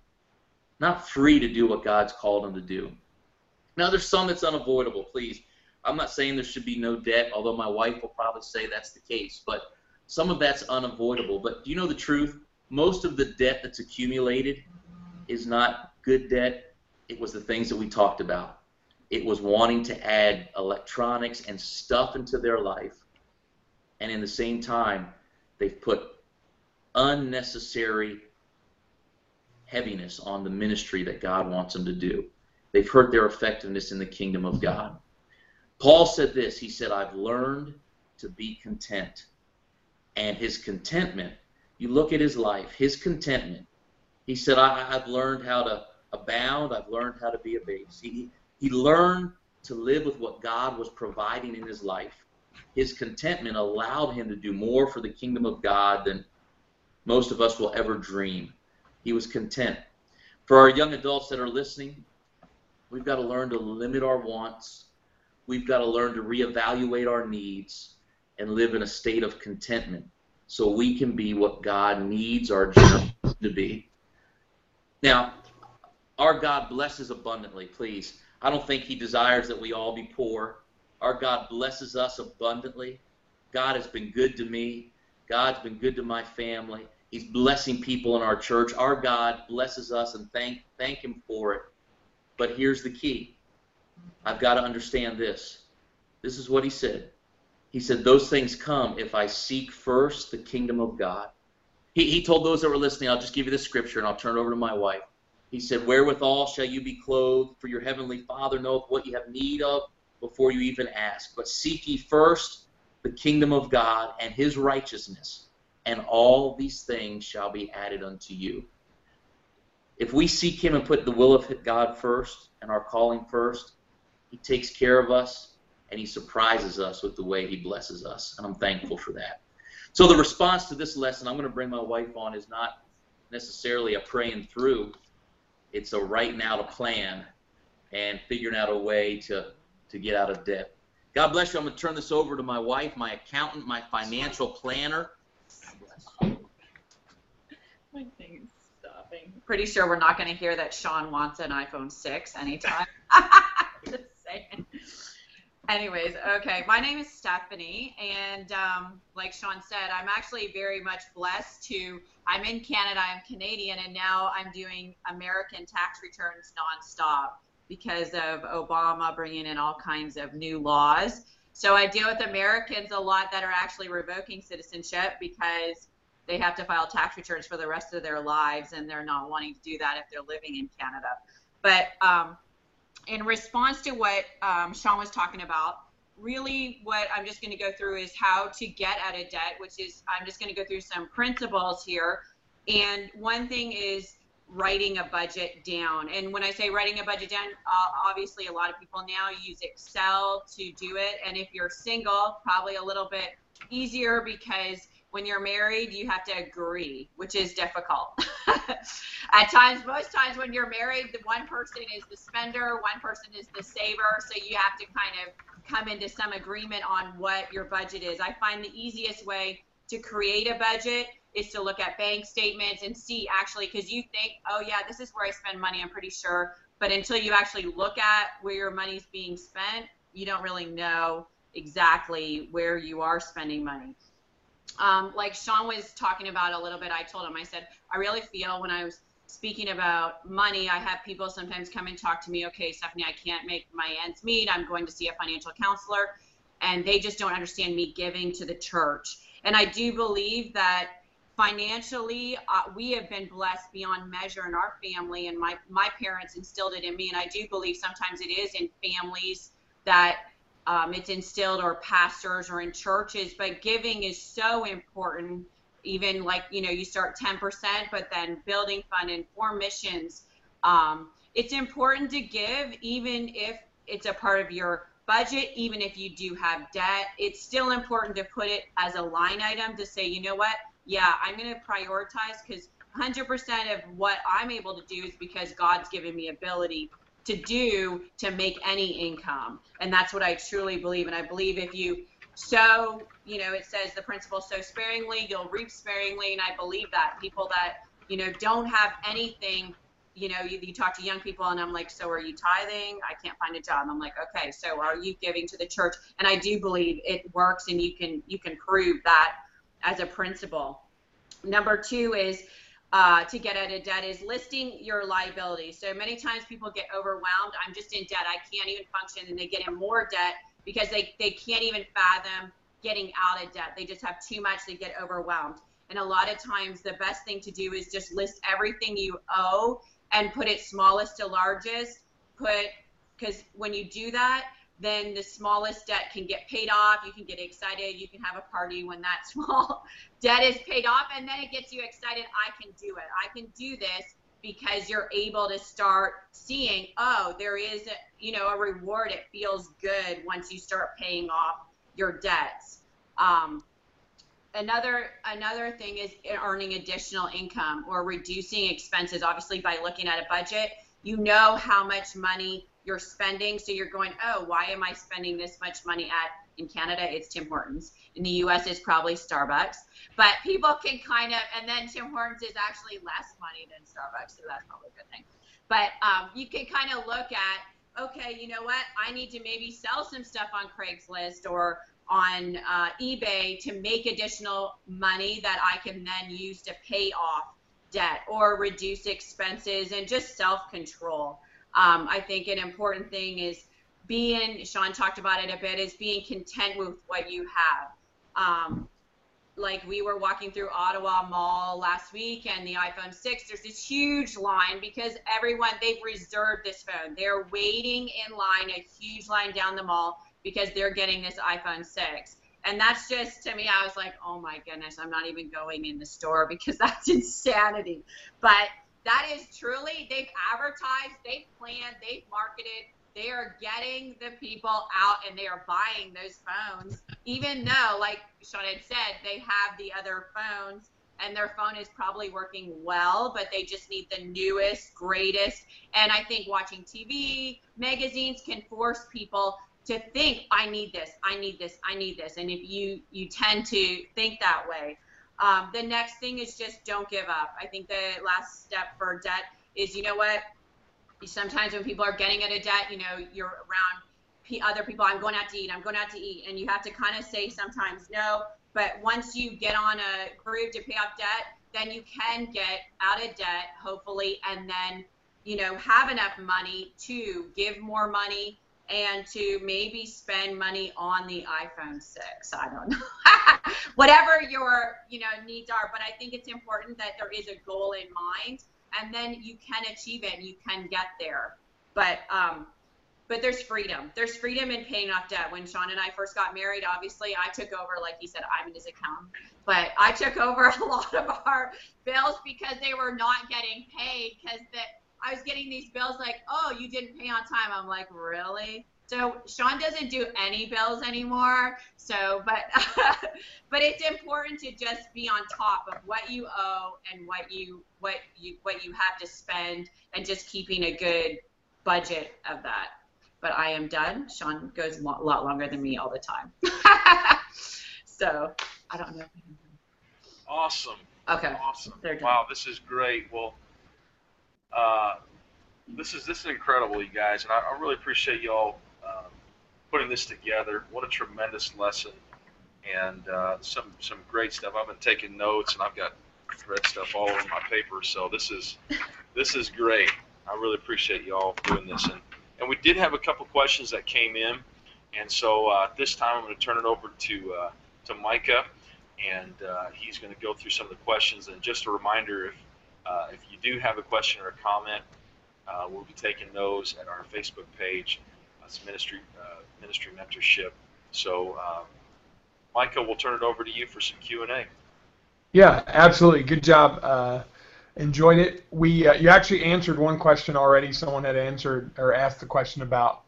not free to do what God's called them to do. Now, there's some that's unavoidable, please. I'm not saying there should be no debt, although my wife will probably say that's the case, but some of that's unavoidable. But do you know the truth? Most of the debt that's accumulated is not good debt, it was the things that we talked about it was wanting to add electronics and stuff into their life. And in the same time, they've put unnecessary heaviness on the ministry that God wants them to do. They've hurt their effectiveness in the kingdom of God. Paul said this He said, I've learned to be content. And his contentment, you look at his life, his contentment, he said, I, have learned how to abound, I've learned how to be abased. He, he learned to live with what God was providing in his life. His contentment allowed him to do more for the kingdom of God than most of us will ever dream. He was content. For our young adults that are listening, we've got to learn to limit our wants. We've got to learn to reevaluate our needs and live in a state of contentment so we can be what God needs our generation to be. Now, our God blesses abundantly, please. I don't think He desires that we all be poor. Our God blesses us abundantly. God has been good to me. God's been good to my family. He's blessing people in our church. Our God blesses us and thank thank him for it. But here's the key. I've got to understand this. This is what he said. He said, Those things come if I seek first the kingdom of God. He, he told those that were listening, I'll just give you the scripture and I'll turn it over to my wife. He said, Wherewithal shall you be clothed? For your heavenly Father knoweth what you have need of before you even ask. But seek ye first the kingdom of God and his righteousness, and all these things shall be added unto you. If we seek him and put the will of God first and our calling first, he takes care of us and he surprises us with the way he blesses us. And I'm thankful for that. So the response to this lesson, I'm going to bring my wife on, is not necessarily a praying through. It's a writing out a plan and figuring out a way to to get out of debt. God bless you. I'm going to turn this over to my wife, my accountant, my financial planner. My thing's stopping. Pretty sure we're not going to hear that Sean wants an iPhone 6 anytime. Saying. Anyways, okay. My name is Stephanie, and um, like Sean said, I'm actually very much blessed to. I'm in Canada. I'm Canadian, and now I'm doing American tax returns nonstop because of Obama bringing in all kinds of new laws. So I deal with Americans a lot that are actually revoking citizenship because they have to file tax returns for the rest of their lives and they're not wanting to do that if they're living in Canada. But um, in response to what um, Sean was talking about, really what I'm just going to go through is how to get out of debt, which is I'm just going to go through some principles here. And one thing is writing a budget down. And when I say writing a budget down, uh, obviously a lot of people now use Excel to do it. And if you're single, probably a little bit easier because when you're married, you have to agree, which is difficult. At times, most times when you're married, the one person is the spender, one person is the saver. So you have to kind of come into some agreement on what your budget is. I find the easiest way to create a budget is to look at bank statements and see actually because you think oh yeah this is where i spend money i'm pretty sure but until you actually look at where your money's being spent you don't really know exactly where you are spending money um, like sean was talking about a little bit i told him i said i really feel when i was speaking about money i have people sometimes come and talk to me okay stephanie i can't make my ends meet. I'm going to see a financial counselor and they just don't understand me giving to the church. And i do believe that financially uh, we have been blessed beyond measure in our family and my my parents instilled it in me. And i do believe sometimes it is in families that um, it's instilled or pastors or in churches but giving is so important. Even like you know you start 10% but then building fund and for missions um, it's important to give even if it's a part of your budget even if you do have debt. It's still important to put it as a line item to say you know what? Yeah, I'm going to prioritize because 100% of what I'm able to do is because God's given me ability to do to make any income. And that's what I truly believe. And I believe if you sow, you know, it says the principle sow sparingly, you'll reap sparingly. And I believe that people that, you know, don't have anything, you know, you, you talk to young people and I'm like, so are you tithing? I can't find a job. I'm like, okay, so are you giving to the church? And I do believe it works and you can, you can prove that as a principle. Number two is uh, to get out of debt is listing your liabilities. So many times people get overwhelmed. I'm just in debt. I can't even function, and they get in more debt because they, they can't even fathom getting out of debt. They just have too much. They get overwhelmed. And a lot of times, the best thing to do is just list everything you owe and put it smallest to largest. Put because when you do that, then the smallest debt can get paid off. You can get excited. You can have a party when that small debt is paid off, and then it gets you excited. I can do it. I can do this because you're able to start seeing, oh, there is, a, you know, a reward. It feels good once you start paying off your debts. Um, another another thing is earning additional income or reducing expenses. Obviously, by looking at a budget, you know how much money you're spending. So you're going, oh, why am I spending this much money at? In Canada, it's Tim Hortons. In the U.S., it's probably Starbucks. But people can kind of, and then Tim Hortons is actually less money than Starbucks, so that's probably a good thing. But um, you can kind of look at, okay, you know what? I need to maybe sell some stuff on Craigslist or on uh, eBay to make additional money that I can then use to pay off debt or reduce expenses and just self control. Um, I think an important thing is being, Sean talked about it a bit, is being content with what you have. Um, like we were walking through Ottawa Mall last week and the iPhone 6, there's this huge line because everyone, they've reserved this phone. They're waiting in line, a huge line down the mall because they're getting this iPhone 6. And that's just, to me, I was like, oh my goodness, I'm not even going in the store because that's insanity. But that is truly, they've advertised, they've planned, they've marketed, they are getting the people out and they are buying those phones, even though, like Sean had said, they have the other phones and their phone is probably working well, but they just need the newest, greatest. And I think watching TV, magazines can force people to think, I need this, I need this, I need this. And if you you tend to think that way, um, the next thing is just don't give up. I think the last step for debt is, you know what? Sometimes when people are getting out of debt, you know, you're around other people. I'm going out to eat. I'm going out to eat, and you have to kind of say sometimes no. But once you get on a groove to pay off debt, then you can get out of debt, hopefully, and then you know have enough money to give more money and to maybe spend money on the iPhone 6. I don't know. Whatever your, you know, needs are, but I think it's important that there is a goal in mind and then you can achieve it and you can get there. But um but there's freedom. There's freedom in paying off debt. When Sean and I first got married, obviously I took over, like he said, I'm in his accountant, but I took over a lot of our bills because they were not getting paid because that I was getting these bills like, oh, you didn't pay on time. I'm like, really? So Sean doesn't do any bills anymore. So, but but it's important to just be on top of what you owe and what you what you what you have to spend, and just keeping a good budget of that. But I am done. Sean goes a lot longer than me all the time. so I don't know. Awesome. Okay. Awesome. Wow, this is great. Well, uh, this is this is incredible, you guys, and I, I really appreciate y'all uh, putting this together. What a tremendous lesson, and uh, some some great stuff. I've been taking notes, and I've got red stuff all over my paper. So this is this is great. I really appreciate y'all doing this, and and we did have a couple questions that came in, and so uh, this time I'm going to turn it over to uh, to Micah, and uh, he's going to go through some of the questions. And just a reminder, if uh, if you do have a question or a comment, uh, we'll be taking those at our Facebook page. Ministry uh, ministry mentorship. So, uh, Micah, we'll turn it over to you for some Q and A. Yeah, absolutely. Good job. Uh, enjoyed it. We uh, you actually answered one question already. Someone had answered or asked the question about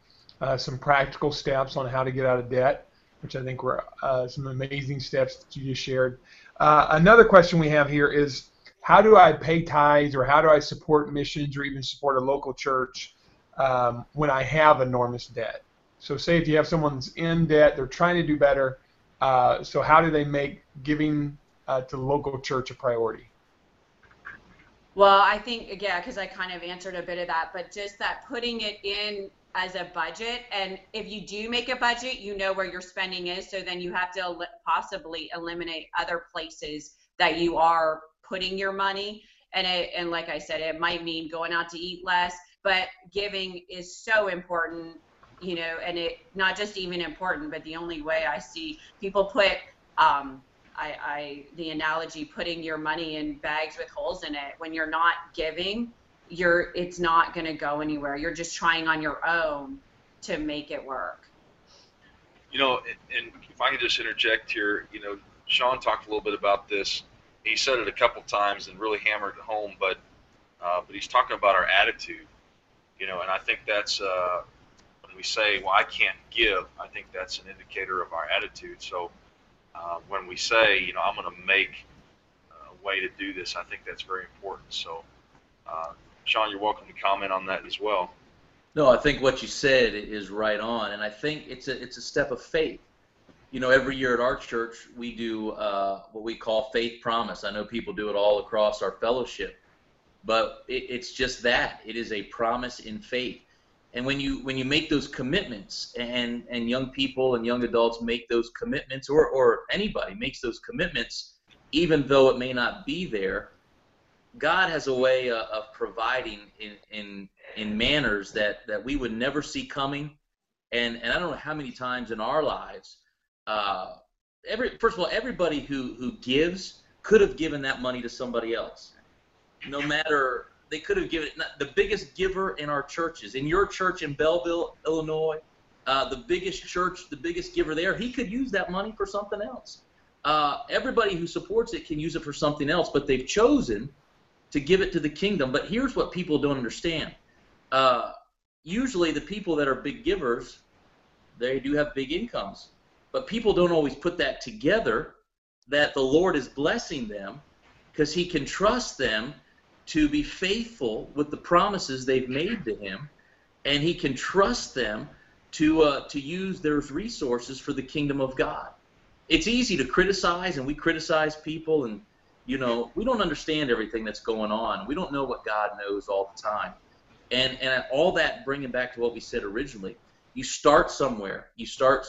some practical steps on how to get out of debt, which I think were uh, some amazing steps that you just shared. Uh, another question we have here is how do I pay tithes or how do I support missions or even support a local church um, when I have enormous debt? So, say if you have someone's in debt, they're trying to do better. Uh, so, how do they make giving uh, to the local church a priority? Well, I think yeah, because I kind of answered a bit of that, but just that putting it in as a budget, and if you do make a budget, you know where your spending is, so then you have to possibly eliminate other places that you are putting your money. And it, and like I said, it might mean going out to eat less, but giving is so important, you know, and it not just even important, but the only way I see people put um, I, I the analogy putting your money in bags with holes in it when you're not giving you're it's not going to go anywhere you're just trying on your own to make it work You know, and, if I can just interject here, you know, Sean talked a little bit about this. He said it a couple times and really hammered it home, but uh, but he's talking about our attitude, you know, and I think that's uh, when we say, "Well, I can't give," I think that's an indicator of our attitude. So uh, when we say, you know, I'm going to make a way to do this, I think that's very important. So, uh, Sean, you're welcome to comment on that as well. No, I think what you said is right on, and I think it's a it's a step of faith. You know, every year at our church we do uh, what we call faith promise. I know people do it all across our fellowship, but it, it's just that it is a promise in faith. And when you when you make those commitments, and and young people and young adults make those commitments, or or anybody makes those commitments, even though it may not be there, God has a way of, of providing in, in in manners that, that we would never see coming. And and I don't know how many times in our lives, uh, every first of all, everybody who, who gives could have given that money to somebody else. No matter they could have given it. The biggest giver in our churches, in your church in Belleville, Illinois, uh, the biggest church, the biggest giver there, he could use that money for something else. Uh, everybody who supports it can use it for something else, but they've chosen to give it to the kingdom. But here's what people don't understand. Uh, usually the people that are big givers, they do have big incomes. But people don't always put that together that the Lord is blessing them because he can trust them to be faithful with the promises they've made to him and he can trust them to uh, to use their resources for the kingdom of God. It's easy to criticize and we criticize people and you know, we don't understand everything that's going on. We don't know what God knows all the time. And and all that bringing back to what we said originally, you start somewhere. You start,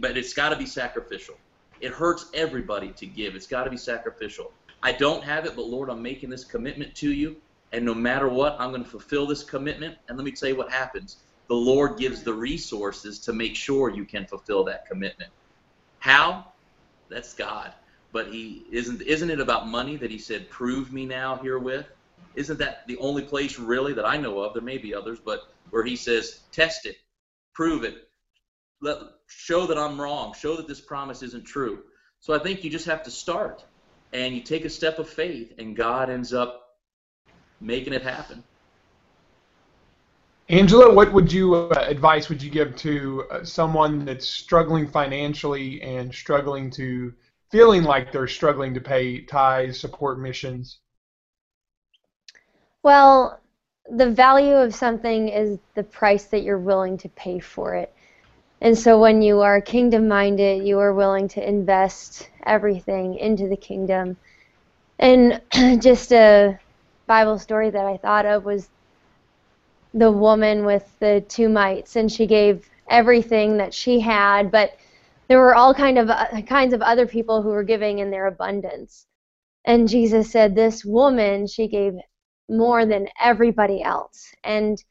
but it's got to be sacrificial. It hurts everybody to give. It's got to be sacrificial. I don't have it, but Lord, I'm making this commitment to you, and no matter what, I'm going to fulfill this commitment. And let me tell you what happens. The Lord gives the resources to make sure you can fulfill that commitment. How? That's God but he isn't isn't it about money that he said prove me now herewith isn't that the only place really that i know of there may be others but where he says test it prove it let show that i'm wrong show that this promise isn't true so i think you just have to start and you take a step of faith and god ends up making it happen Angela, what would you uh, advice would you give to uh, someone that's struggling financially and struggling to feeling like they're struggling to pay tithes, support missions? Well, the value of something is the price that you're willing to pay for it. And so when you are kingdom minded, you are willing to invest everything into the kingdom. And just a Bible story that I thought of was the woman with the two mites, and she gave everything that she had, but there were all kind of uh, kinds of other people who were giving in their abundance. And Jesus said, This woman, she gave more than everybody else. And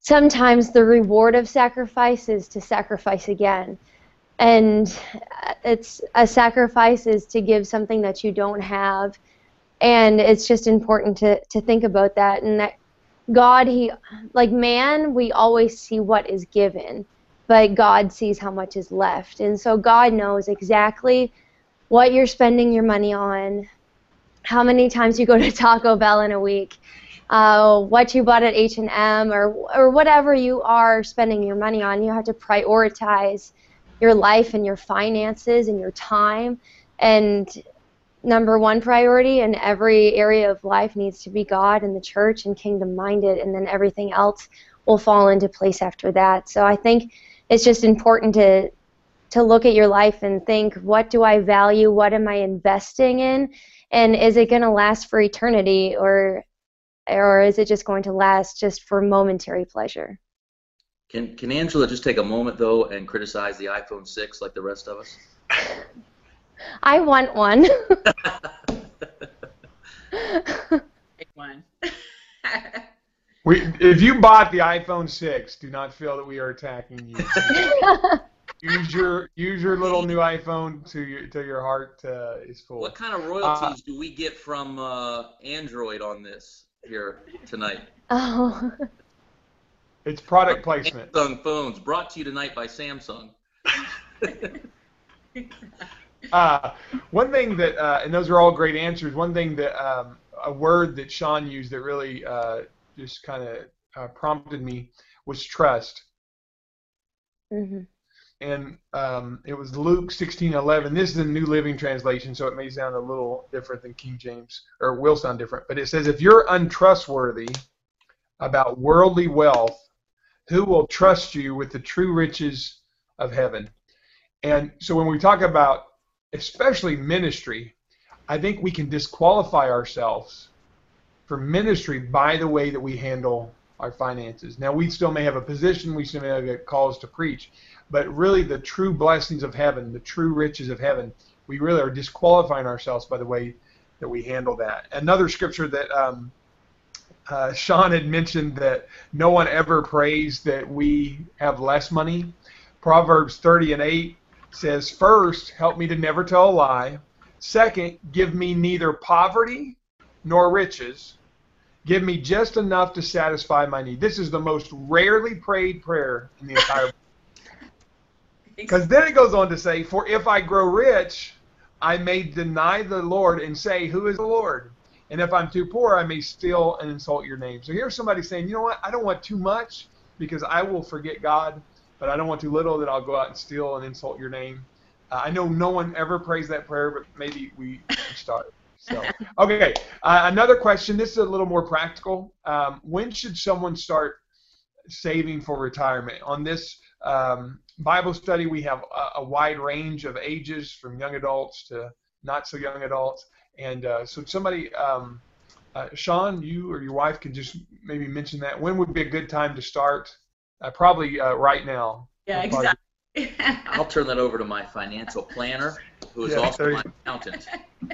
sometimes the reward of sacrifice is to sacrifice again. And it's a sacrifice is to give something that you don't have. And it's just important to, to think about that. And that God, He, like man, we always see what is given but God sees how much is left. And so God knows exactly what you're spending your money on, how many times you go to Taco Bell in a week, uh, what you bought at H&M, or or whatever you are spending your money on. You have to prioritize your life and your finances and your time. And number one priority in every area of life needs to be God and the church and kingdom minded, and then everything else will fall into place after that. So I think it's just important to to look at your life and think what do I value what am I investing in and is it going to last for eternity or or is it just going to last just for momentary pleasure? Can can Angela just take a moment though and criticize the iPhone 6 like the rest of us? I want one. Take one. We, if you bought the iPhone 6, do not feel that we are attacking you. use your use your little new iPhone to your to your heart uh, is full. What kind of royalties do we get from uh, Android on this here tonight? Oh, It's product placement. Samsung phones brought to you tonight by Samsung. Uh, one thing that, uh, and those are all great answers. One thing that um, a word that Sean used that really uh, just kind of uh, prompted me was trust. hmm and um, it was Luke 16:11. This is a New Living Translation, so it may sound a little different than King James, or will sound different. But it says, "If you're untrustworthy about worldly wealth, who will trust you with the true riches of heaven?" And so when we talk about, especially ministry, I think we can disqualify ourselves for ministry by the way that we handle our finances. Now, we still may have a position, we still may have a calls to preach, but really the true blessings of heaven, the true riches of heaven, we really are disqualifying ourselves by the way that we handle that. Another scripture that um, uh, Sean had mentioned that no one ever prays that we have less money. Proverbs 30 and 8 says, First, help me to never tell a lie. Second, give me neither poverty nor riches. Give me just enough to satisfy my need. This is the most rarely prayed prayer in the entire because then it goes on to say, For if I grow rich, I may deny the Lord and say, Who is the Lord? And if I'm too poor, I may steal and insult your name. So here's somebody saying, You know what? I don't want too much because I will forget God, but I don't want too little that I'll go out and steal and insult your name. Uh, I know no one ever prays that prayer, but maybe we start. So, okay. Uh, another question. This is a little more practical. Um, when should someone start saving for retirement? On this um, Bible study, we have a, a, wide range of ages from young adults to not so young adults. And uh, so, somebody, um, uh, Sean, you or your wife can just maybe mention that. When would be a good time to start? Uh, probably uh, right now. Yeah, exactly. I'll turn that over to my financial planner, who is Yeah, also my accountant.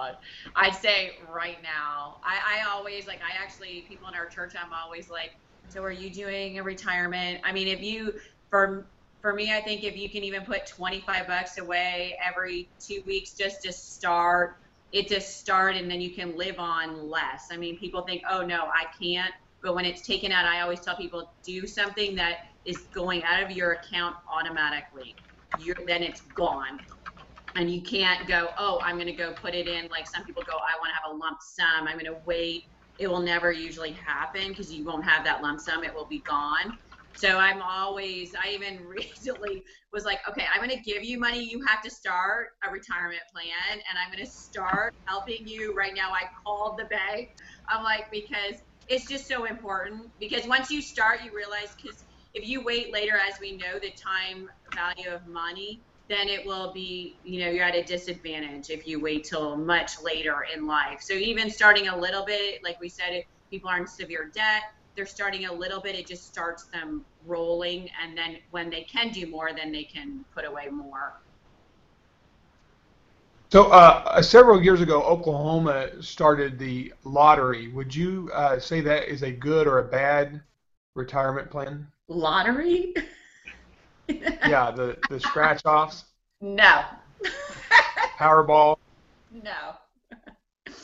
God, I'd say right now. I, I always like. I actually people in our church. I'm always like. So are you doing a retirement? I mean, if you for for me, I think if you can even put 25 bucks away every two weeks just to start, it to start, and then you can live on less. I mean, people think, oh no, I can't. But when it's taken out, I always tell people do something that is going out of your account automatically. You're, then it's gone and you can't go, oh, I'm going to go put it in. Like some people go, I want to have a lump sum. I'm going to wait. It will never usually happen because you won't have that lump sum. It will be gone. So I'm always, I even recently was like, okay, I'm going to give you money. You have to start a retirement plan and I'm going to start helping you right now. I called the bank. I'm like, because it's just so important because once you start, you realize, because if you wait later, as we know, the time value of money, then it will be, you know, you're at a disadvantage if you wait till much later in life. So even starting a little bit, like we said, if people are in severe debt, they're starting a little bit, it just starts them rolling. And then when they can do more, then they can put away more. So uh, several years ago, Oklahoma started the lottery. Would you uh, say that is a good or a bad retirement plan? Lottery? Yeah, the, the scratch offs, No. Powerball. no.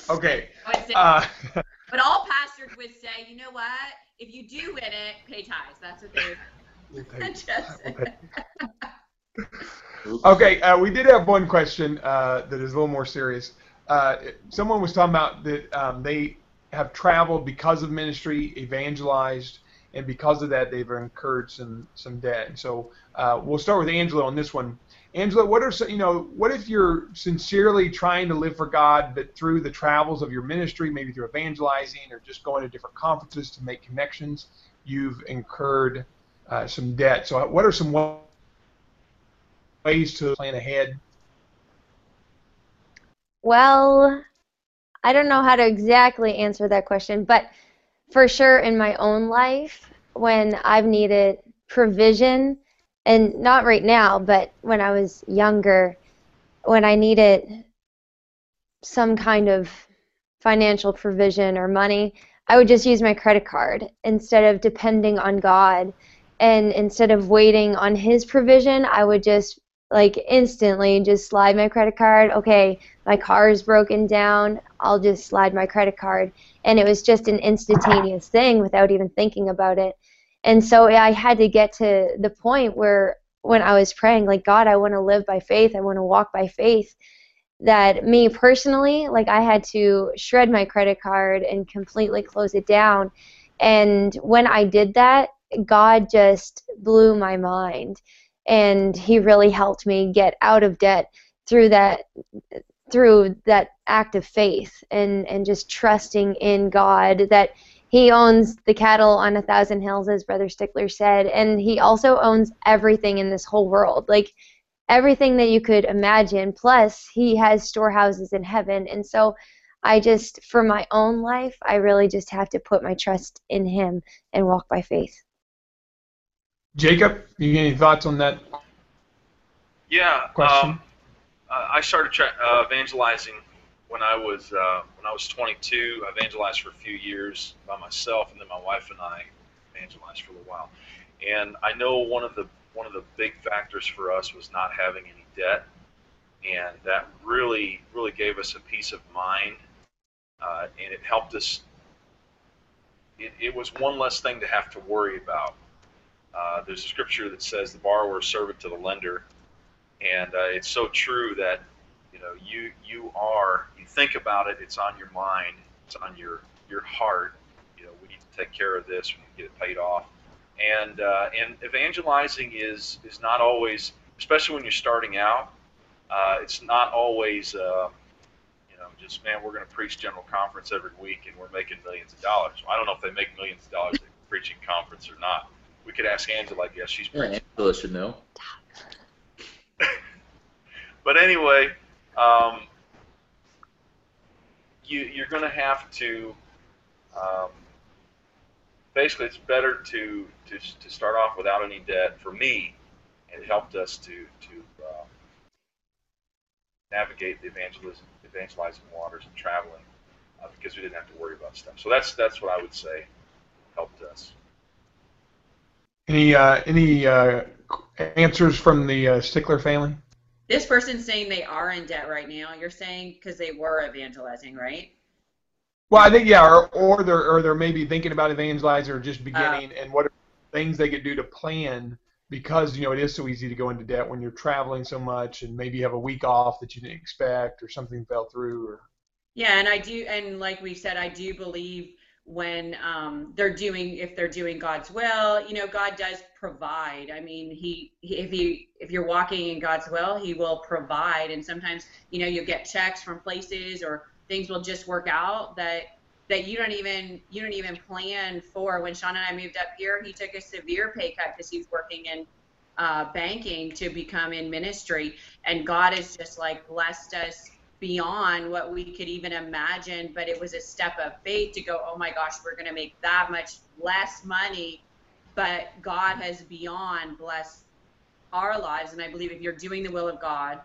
Okay. Say- Uh, but all pastors would say, you know what? If you do win it, pay tithes. That's what they would we'll Okay, uh, we did have one question uh, that is a little more serious. Uh, someone was talking about that um, they have traveled because of ministry, evangelized, and because of that, they've incurred some some debt. So uh, we'll start with Angela on this one. Angela, what are some, you know, what if you're sincerely trying to live for God, but through the travels of your ministry, maybe through evangelizing or just going to different conferences to make connections, you've incurred uh, some debt. So what are some ways to plan ahead? Well, I don't know how to exactly answer that question, but for sure in my own life, when I've needed provision, and not right now, but when I was younger, when I needed some kind of financial provision or money, I would just use my credit card instead of depending on God. And instead of waiting on his provision, I would just like instantly just slide my credit card. Okay, my car is broken down. I'll just slide my credit card. And it was just an instantaneous thing without even thinking about it. And so I had to get to the point where when I was praying, like, God, I want to live by faith. I want to walk by faith. That me personally, like, I had to shred my credit card and completely close it down. And when I did that, God just blew my mind and he really helped me get out of debt through that through that act of faith and and just trusting in God that he owns the cattle on a thousand hills as brother stickler said and he also owns everything in this whole world like everything that you could imagine plus he has storehouses in heaven and so i just for my own life i really just have to put my trust in him and walk by faith Jacob, you got any thoughts on that Yeah. question? Um, I started tra- uh, evangelizing when I was uh, when I was 22. I evangelized for a few years by myself, and then my wife and I evangelized for a little while. And I know one of the one of the big factors for us was not having any debt, and that really really gave us a peace of mind, uh, and it helped us. It, it was one less thing to have to worry about. Uh, there's a scripture that says the borrower is servant to the lender, and uh, it's so true that you know you you are you think about it, it's on your mind, it's on your your heart. You know, we need to take care of this, we need to get it paid off, and uh, and evangelizing is is not always, especially when you're starting out, uh, it's not always. Uh, you know, just man, we're going to preach general conference every week, and we're making millions of dollars. Well, I don't know if they make millions of dollars preaching conference or not we could ask Angela. I guess she's Yeah. Angela should know. But anyway, um, you you're going to have to. Um, basically, it's better to, to to start off without any debt. For me, it helped us to to um, navigate the evangelism evangelizing waters and traveling uh, because we didn't have to worry about stuff. So that's that's what I would say helped us. Any uh, any uh, answers from the uh, Stickler family? This person's saying they are in debt right now. You're saying because they were evangelizing, right? Well, I think yeah, or, or they're or they're maybe thinking about evangelizing or just beginning, and what are things they could do to plan because you know it is so easy to go into debt when you're traveling so much, and maybe you have a week off that you didn't expect, or something fell through, or Yeah, and I do, and like we said, I do believe when um, they're doing, if they're doing God's will, you know, God does provide. I mean, he, he, if you, if you're walking in God's will, He will provide. And sometimes, you know, you'll get checks from places, or things will just work out that that you don't even you don't even plan for. When Sean and I moved up here, he took a severe pay cut because he's working in uh, banking to become in ministry, and God has just like blessed us beyond what we could even imagine. But it was a step of faith to go, oh my gosh, we're going to make that much less money. But God has beyond blessed our lives. And I believe if you're doing the will of God,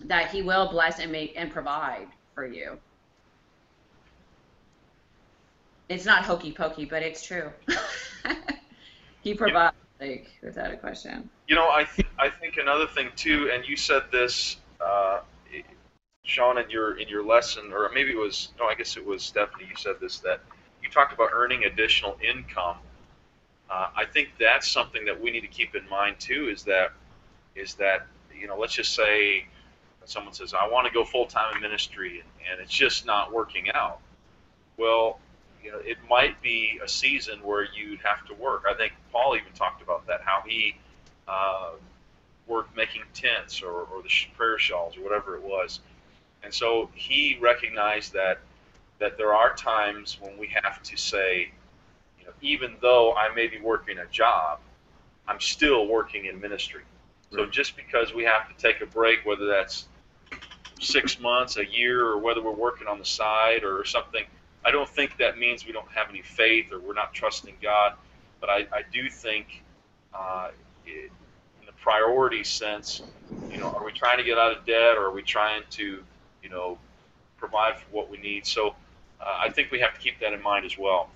that He will bless and make and provide for you. It's not hokey pokey, but it's true. he provides, like, without a question. You know, I th- I think another thing too, and you said this, uh, Sean, in your in your lesson, or maybe it was no, I guess it was Stephanie. You said this that you talked about earning additional income. Uh, I think that's something that we need to keep in mind too. Is that is that you know, let's just say someone says, I want to go full time in ministry, and, and it's just not working out. Well, you know, it might be a season where you'd have to work. I think Paul even talked about that, how he uh, worked making tents or, or the prayer shawls or whatever it was. And so he recognized that that there are times when we have to say, you know, even though I may be working a job, I'm still working in ministry. So just because we have to take a break, whether that's six months, a year, or whether we're working on the side or something, I don't think that means we don't have any faith or we're not trusting God. But I, I do think, uh, it, in the priority sense, you know, are we trying to get out of debt or are we trying to, you know, provide for what we need? So uh, I think we have to keep that in mind as well.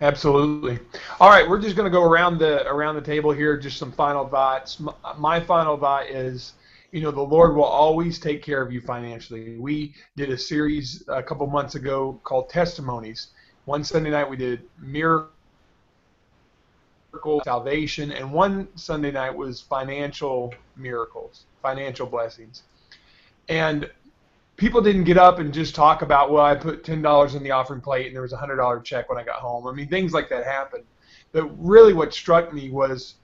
Absolutely. All right, we're just going to go around the around the table here. Just some final thoughts. My, my final thought is, you know, the Lord will always take care of you financially. We did a series a couple months ago called Testimonies. One Sunday night we did miracle salvation, and one Sunday night was financial miracles, financial blessings. And people didn't get up and just talk about, well, I put ten dollars in the offering plate and there was a hundred dollar check when I got home. I mean, things like that happen. But really, what struck me was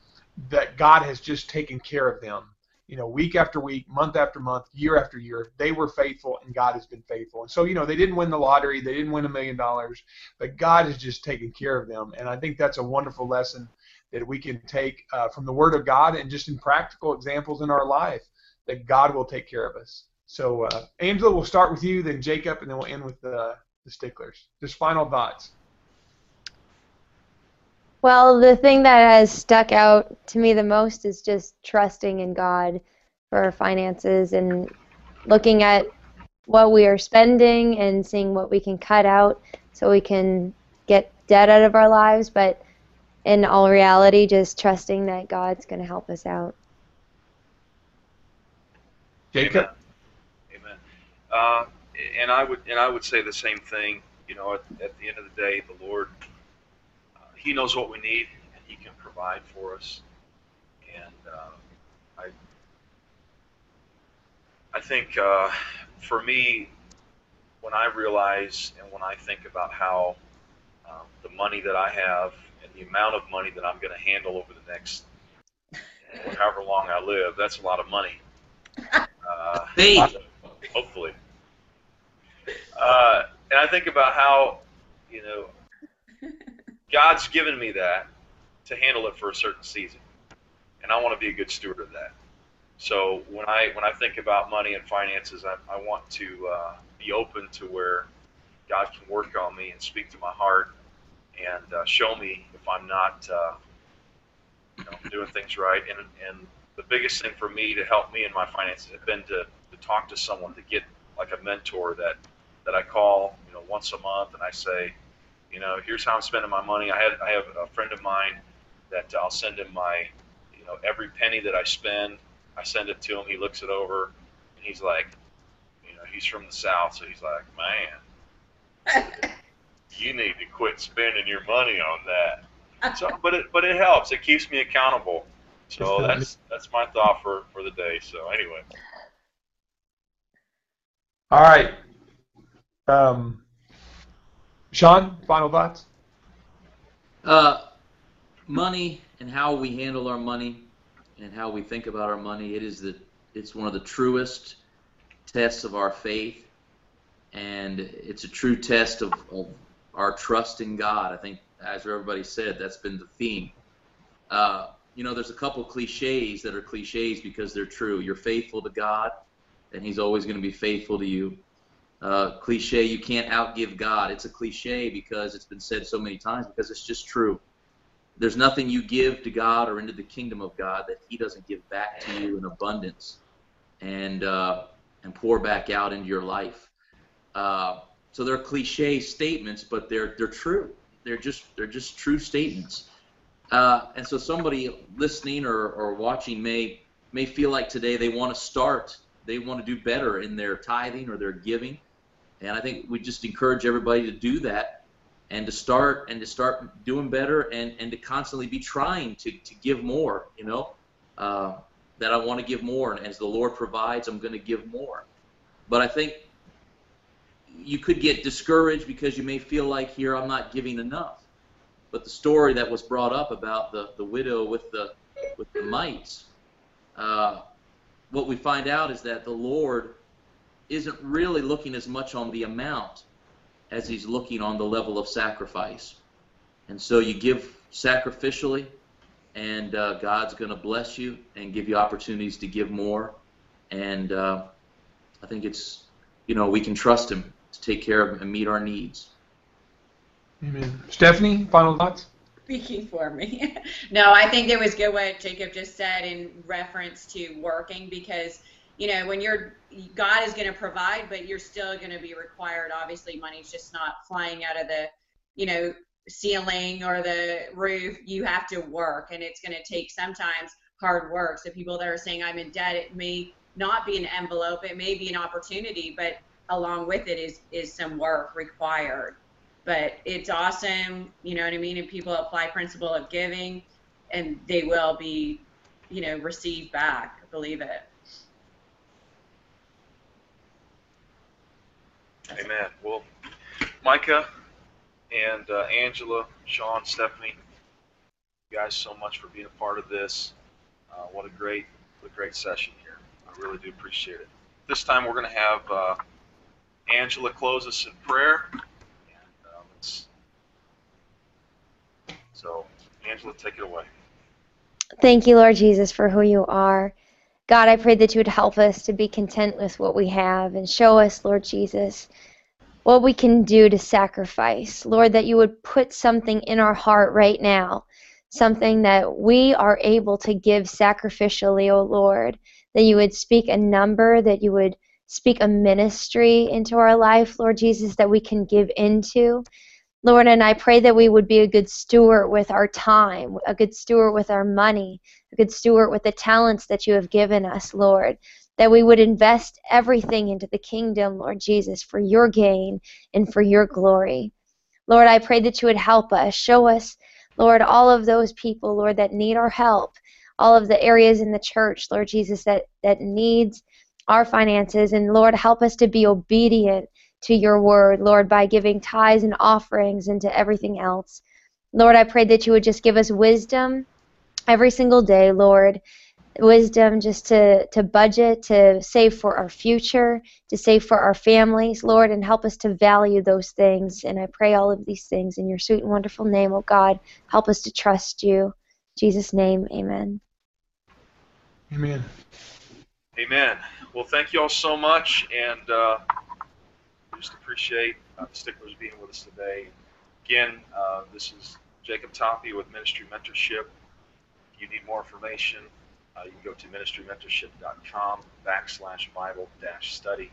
that God has just taken care of them. You know, week after week, month after month, year after year, they were faithful, and God has been faithful. And so, you know, they didn't win the lottery, they didn't win a million dollars, but God has just taken care of them. And I think that's a wonderful lesson that we can take uh, from the Word of God and just in practical examples in our life that God will take care of us. So, uh, Angela, we'll start with you, then Jacob, and then we'll end with the, the sticklers. Just final thoughts. Well, the thing that has stuck out to me the most is just trusting in God for our finances and looking at what we are spending and seeing what we can cut out so we can get debt out of our lives, but in all reality, just trusting that God's going to help us out. Jacob? Uh, and I would and I would say the same thing. You know, at, at the end of the day, the Lord, uh, He knows what we need, and He can provide for us. And uh, I, I think uh, for me, when I realize and when I think about how um, the money that I have and the amount of money that I'm going to handle over the next however long I live, that's a lot of money. Uh, hopefully. Uh, and I think about how, you know, God's given me that to handle it for a certain season, and I want to be a good steward of that. So when I when I think about money and finances, I, I want to uh, be open to where God can work on me and speak to my heart and uh, show me if I'm not, uh, you know, doing things right. And and the biggest thing for me to help me in my finances has been to, to talk to someone to get like a mentor that that I call, you know, once a month, and I say, you know, here's how I'm spending my money. I had I have a friend of mine that I'll send him my, you know, every penny that I spend. I send it to him. He looks it over, and he's like, you know, he's from the south, so he's like, man, you need to quit spending your money on that. So, but it but it helps. It keeps me accountable. So that's that's my thought for for the day. So anyway. All right. Um, Sean, final thoughts? Uh, money and how we handle our money and how we think about our money, it is the it's one of the truest tests of our faith, and it's a true test of, of our trust in God. I think, as everybody said, that's been the theme. Uh, you know, there's a couple cliches that are cliches because they're true. You're faithful to God, and He's always going to be faithful to you. Uh, cliche, you can't outgive God. It's a cliche because it's been said so many times because it's just true. There's nothing you give to God or into the kingdom of God that He doesn't give back to you in abundance and uh, and pour back out into your life. Uh, so they're cliche statements, but they're they're true. They're just they're just true statements. Uh, and so somebody listening or, or watching may may feel like today they want to start, they want to do better in their tithing or their giving. And I think we just encourage everybody to do that and to start and to start doing better and, and to constantly be trying to, to give more, you know, uh, that I want to give more. And as the Lord provides, I'm going to give more. But I think you could get discouraged because you may feel like here I'm not giving enough. But the story that was brought up about the, the widow with the with the mites, uh, what we find out is that the Lord isn't really looking as much on the amount as he's looking on the level of sacrifice. And so you give sacrificially, and uh, God's going to bless you and give you opportunities to give more. And uh, I think it's, you know, we can trust him to take care of and meet our needs. Amen. Stephanie, final thoughts? speaking for me. no, I think it was good what Jacob just said in reference to working because you know when you're God is going to provide, but you're still going to be required. Obviously, money's just not flying out of the you know ceiling or the roof, you have to work, and it's going to take sometimes hard work. So people that are saying I'm in debt, it may not be an envelope, it may be an opportunity, but along with it is is some work required. But it's awesome, you know what I mean? And people apply principle of giving, and they will be, you know, received back. Believe it. Amen. Well, Micah and uh, Angela, Sean, Stephanie, you guys so much for being a part of this. Uh, what a great, what a great session here. I really do appreciate it. This time we're going to have uh, Angela close us in prayer. And, uh, so, Angela, take it away. Thank you, Lord Jesus, for who you are. God, I pray that you would help us to be content with what we have and show us, Lord Jesus, what we can do to sacrifice. Lord, that you would put something in our heart right now, something that we are able to give sacrificially, O Lord. That you would speak a number, that you would speak a ministry into our life, Lord Jesus, that we can give into. Lord, and I pray that we would be a good steward with our time, a good steward with our money, a good steward with the talents that you have given us, Lord. That we would invest everything into the kingdom, Lord Jesus, for your gain and for your glory. Lord, I pray that you would help us, show us, Lord, all of those people, Lord, that need our help, all of the areas in the church, Lord Jesus, that, that needs our finances. And Lord, help us to be obedient to your word, Lord, by giving tithes and offerings and to everything else. Lord, I pray that you would just give us wisdom every single day, Lord. Wisdom just to, to budget, to save for our future, to save for our families, Lord, and help us to value those things. And I pray all of these things in your sweet and wonderful name, oh God. Help us to trust you. In Jesus' name, amen. Amen. Amen. Well, thank you all so much, and uh, just appreciate uh, the sticklers being with us today. Again, uh, this is Jacob Toppy with Ministry Mentorship. If you need more information, uh, you can go to ministrymentorship.com backslash Bible dash study.